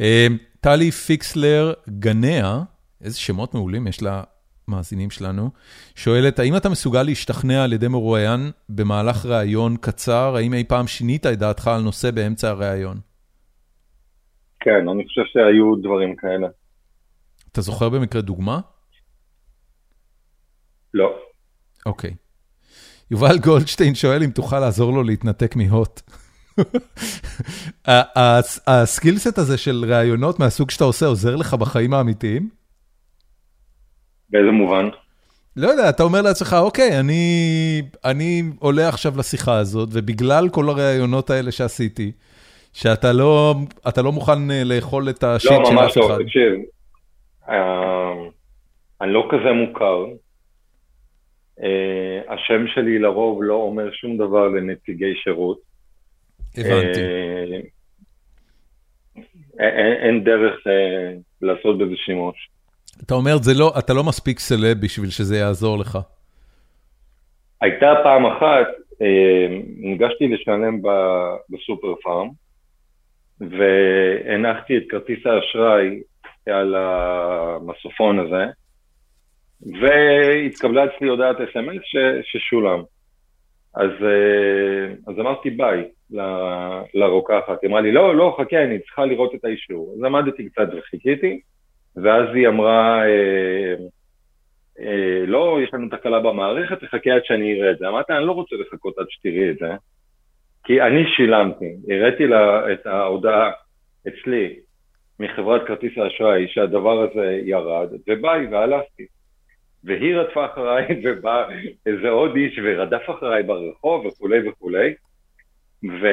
אמ, טלי פיקסלר גנע, איזה שמות מעולים יש למאזינים שלנו, שואלת, האם אתה מסוגל להשתכנע על ידי מרואיין במהלך ראיון קצר? האם אי פעם שינית את דעתך על נושא באמצע הראיון? כן, אני חושב שהיו דברים כאלה. אתה זוכר במקרה דוגמה? לא. אוקיי. יובל גולדשטיין שואל אם תוכל לעזור לו להתנתק מהוט. הסקילסט הזה של ראיונות מהסוג שאתה עושה עוזר לך בחיים האמיתיים? באיזה מובן? לא יודע, אתה אומר לעצמך, אוקיי, אני, אני עולה עכשיו לשיחה הזאת, ובגלל כל הראיונות האלה שעשיתי, שאתה לא, לא מוכן אה, לאכול את השיט לא, של אף לא, אחד. לא, ממש לא, תקשיב, אה, אני לא כזה מוכר. אה, השם שלי לרוב לא אומר שום דבר לנציגי שירות. הבנתי. אין, דרך לעשות בזה שימוש. אתה אומר, לא, אתה לא מספיק סלב בשביל שזה יעזור לך. הייתה פעם אחת, ניגשתי לשלם בסופר פארם, והנחתי את כרטיס האשראי על המסופון הזה, והתקבלה אצלי הודעת אס.אם.אס ששולם. אז, אה, אז אמרתי ביי לרוקחת, היא אמרה לי, לא, לא, חכה, אני צריכה לראות את האישור. אז עמדתי קצת וחיכיתי, ואז היא אמרה, אה, אה, לא, יש לנו תקלה במערכת, תחכה עד שאני אראה את זה. אמרתי, אני לא רוצה לחכות עד שתראי את זה. כי אני שילמתי, הראיתי לה את ההודעה אצלי מחברת כרטיס האשראי שהדבר הזה ירד, וביי והלכתי. והיא רדפה אחריי ובא איזה עוד איש ורדף אחריי ברחוב וכולי וכולי, ו...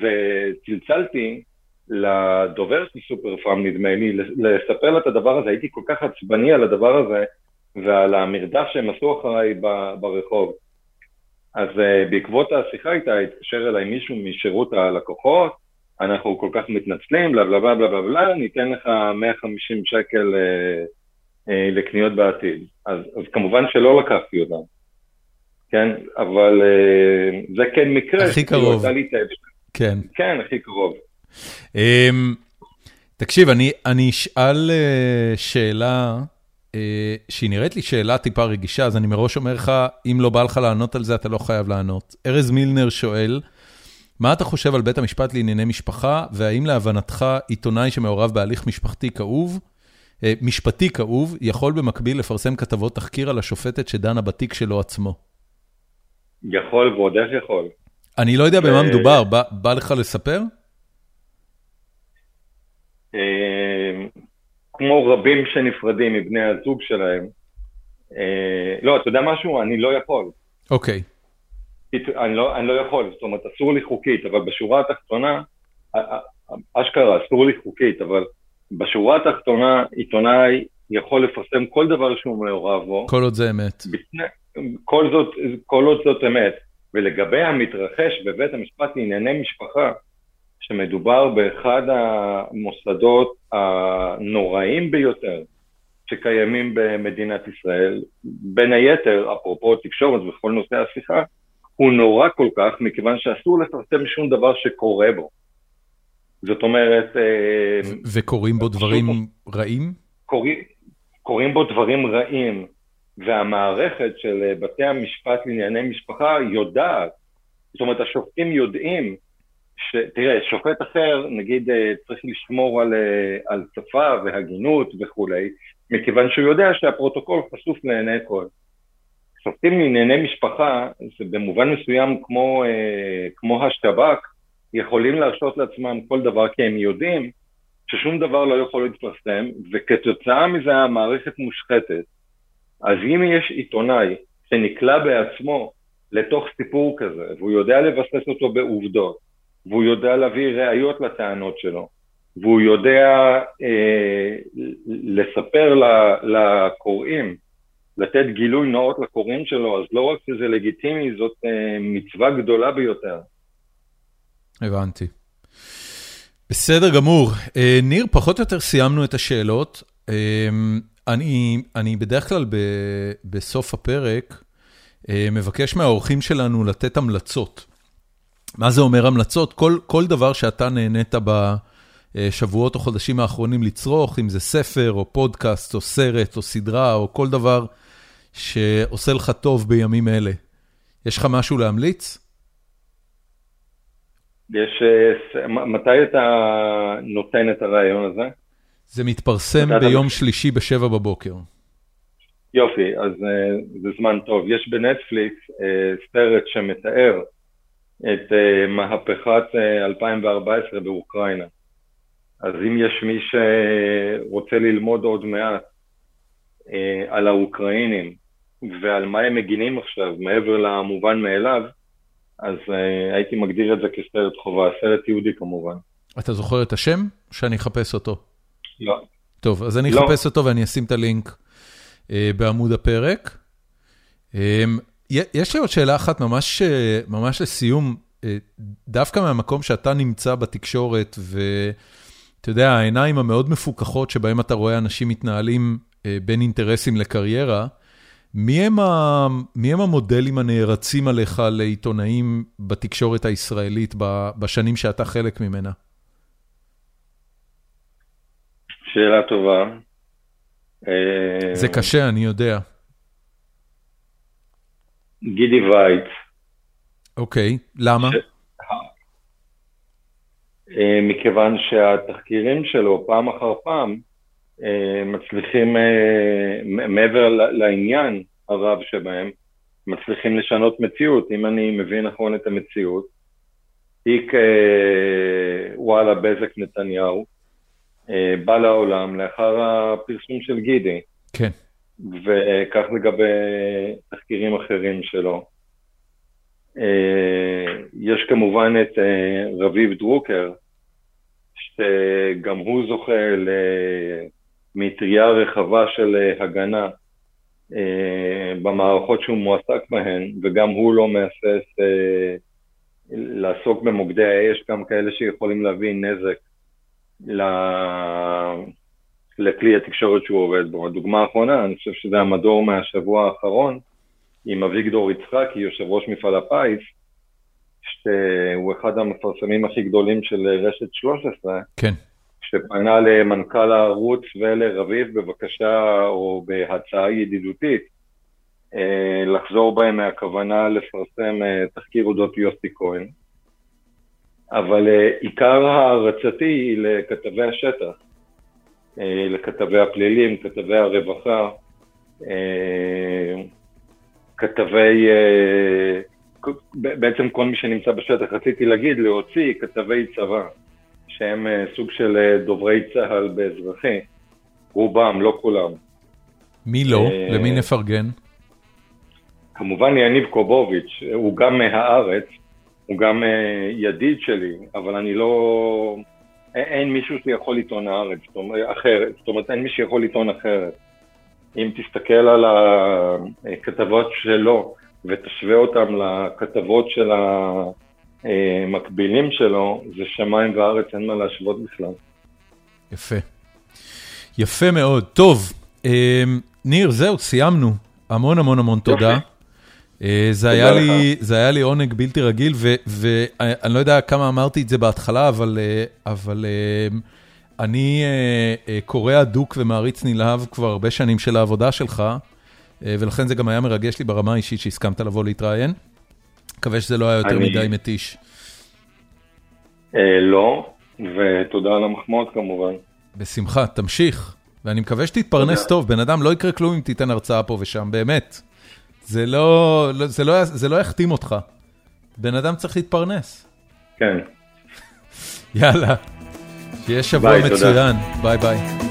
וצלצלתי לדובר של סופר פארם, נדמה לי, לספר לה את הדבר הזה, הייתי כל כך עצבני על הדבר הזה ועל המרדף שהם עשו אחריי ברחוב. אז uh, בעקבות השיחה איתה התקשר אליי מישהו משירות הלקוחות, אנחנו כל כך מתנצלים, בלה בלה בלה בלה בלה, ניתן לך 150 שקל uh, לקניות בעתיד. אז, אז כמובן שלא לקחתי אותם, כן? אבל uh, זה כן מקרה. הכי קרוב. כן. כן, הכי קרוב. Um, תקשיב, אני, אני אשאל uh, שאלה uh, שהיא נראית לי שאלה טיפה רגישה, אז אני מראש אומר לך, אם לא בא לך לענות על זה, אתה לא חייב לענות. ארז מילנר שואל, מה אתה חושב על בית המשפט לענייני משפחה, והאם להבנתך עיתונאי שמעורב בהליך משפחתי כאוב, משפטי כאוב, יכול במקביל לפרסם כתבות תחקיר על השופטת שדנה בתיק שלו עצמו? יכול ועוד איך יכול. אני לא יודע במה מדובר, בא, בא לך לספר? אה, כמו רבים שנפרדים מבני הזוג שלהם. אה, לא, אתה יודע משהו? אני לא יכול. אוקיי. אני לא, אני לא יכול, זאת אומרת, אסור לי חוקית, אבל בשורה התחתונה, אשכרה, אסור לי חוקית, אבל בשורה התחתונה, עיתונאי יכול לפרסם כל דבר שהוא מעורב בו. כל עוד זה אמת. בפני, כל, זאת, כל עוד זאת אמת. ולגבי המתרחש בבית המשפט לענייני משפחה, שמדובר באחד המוסדות הנוראים ביותר שקיימים במדינת ישראל, בין היתר, אפרופו תקשורת וכל נושא השיחה, הוא נורא כל כך מכיוון שאסור לפרסם שום דבר שקורה בו. זאת אומרת... אה, וקורים בו דברים רעים? קורים, קורים בו דברים רעים, והמערכת של בתי המשפט לענייני משפחה יודעת, זאת אומרת השופטים יודעים ש... תראה, שופט אחר, נגיד, אה, צריך לשמור על, אה, על שפה והגינות וכולי, מכיוון שהוא יודע שהפרוטוקול חשוף לעיני כל. שופטים לענייני משפחה, זה במובן מסוים כמו, אה, כמו השב"כ, יכולים להרשות לעצמם כל דבר כי הם יודעים ששום דבר לא יכול להתפרסם, וכתוצאה מזה המערכת מושחתת. אז אם יש עיתונאי שנקלע בעצמו לתוך סיפור כזה, והוא יודע לבסס אותו בעובדות, והוא יודע להביא ראיות לטענות שלו, והוא יודע אה, לספר לקוראים, לתת גילוי נאות לקוראים שלו, אז לא רק שזה לגיטימי, זאת אה, מצווה גדולה ביותר. הבנתי. בסדר גמור. אה, ניר, פחות או יותר סיימנו את השאלות. אה, אני, אני בדרך כלל ב, בסוף הפרק אה, מבקש מהאורחים שלנו לתת המלצות. מה זה אומר המלצות? כל, כל דבר שאתה נהנית בשבועות או חודשים האחרונים לצרוך, אם זה ספר או פודקאסט או סרט או סדרה או כל דבר שעושה לך טוב בימים אלה. יש לך משהו להמליץ? יש, אה, מתי אתה נותן את הרעיון הזה? זה מתפרסם ביום אתה... שלישי בשבע בבוקר. יופי, אז uh, זה זמן טוב. יש בנטפליקס uh, סרט שמתאר את uh, מהפכת uh, 2014 באוקראינה. אז אם יש מי שרוצה ללמוד עוד מעט uh, על האוקראינים ועל מה הם מגינים עכשיו, מעבר למובן מאליו, אז uh, הייתי מגדיר את זה כסרט חובה, סרט יהודי כמובן. אתה זוכר את השם? שאני אחפש אותו. לא. טוב, אז אני לא. אחפש אותו ואני אשים את הלינק uh, בעמוד הפרק. Um, יש לי עוד שאלה אחת ממש, ממש לסיום, אה, דווקא מהמקום שאתה נמצא בתקשורת, ואתה יודע, העיניים המאוד מפוכחות שבהם אתה רואה אנשים מתנהלים אה, בין אינטרסים לקריירה, מי הם, ה... מי הם המודלים הנערצים עליך לעיתונאים בתקשורת הישראלית בשנים שאתה חלק ממנה? שאלה טובה. זה קשה, אני יודע. גידי וייץ. אוקיי, למה? ש... אה, מכיוון שהתחקירים שלו פעם אחר פעם אה, מצליחים, אה, מעבר לעניין הרב שבהם, מצליחים לשנות מציאות. אם אני מבין נכון את המציאות, תיק וואלה בזק נתניהו בא לעולם לאחר הפרסום של גידי. כן. וכך לגבי תחקירים אחרים שלו. אה, יש כמובן את רביב דרוקר, שגם הוא זוכה למטריה רחבה של הגנה במערכות שהוא מועסק בהן, וגם הוא לא מהסס לעסוק במוקדי האש, גם כאלה שיכולים להביא נזק לכלי התקשורת שהוא עובד בו. הדוגמה האחרונה, אני חושב שזה המדור מהשבוע האחרון, עם אביגדור יצחקי, יושב ראש מפעל הפיס, שהוא אחד המפרסמים הכי גדולים של רשת 13, כן. שפנה למנכ"ל הערוץ ולרביב בבקשה או בהצעה ידידותית אה, לחזור בהם מהכוונה לפרסם אה, תחקיר אודות יוסי כהן. אבל אה, עיקר הערצתי היא לכתבי השטח, לכתבי הפלילים, כתבי הרווחה, כתבי, בעצם כל מי שנמצא בשטח, רציתי להגיד, להוציא כתבי צבא, שהם סוג של דוברי צה"ל באזרחי, רובם, לא כולם. מי לא? למי נפרגן? כמובן יניב קובוביץ', הוא גם מהארץ, הוא גם אה, ידיד שלי, אבל אני לא... אין מישהו שיכול לטעון הארץ, זאת אומרת, אחרת, זאת אומרת אין מי שיכול לטעון אחרת. אם תסתכל על הכתבות שלו ותשווה אותן לכתבות של המקבילים שלו, זה שמיים וארץ, אין מה להשוות בכלל. יפה. יפה מאוד. טוב, אה, ניר, זהו, סיימנו. המון המון המון תודה. אה, זה היה לי, זה היה לי עונג בלתי רגיל, ואני לא יודע כמה אמרתי את זה בהתחלה, אבל אה, אבל אה, אני קורא אדוק ומעריץ נלהב כבר הרבה שנים של העבודה שלך, ולכן זה גם היה מרגש לי ברמה האישית שהסכמת לבוא להתראיין. מקווה שזה לא היה יותר אני... מדי מתיש. לא, ותודה על המחמאות כמובן. בשמחה, תמשיך. ואני מקווה שתתפרנס טוב, בן אדם לא יקרה כלום אם תיתן הרצאה פה ושם, באמת. זה לא, לא, זה לא, זה לא יחתים אותך. בן אדם צריך להתפרנס. כן. יאללה, שיהיה שבוע ביי, מצוין. תודה. ביי ביי.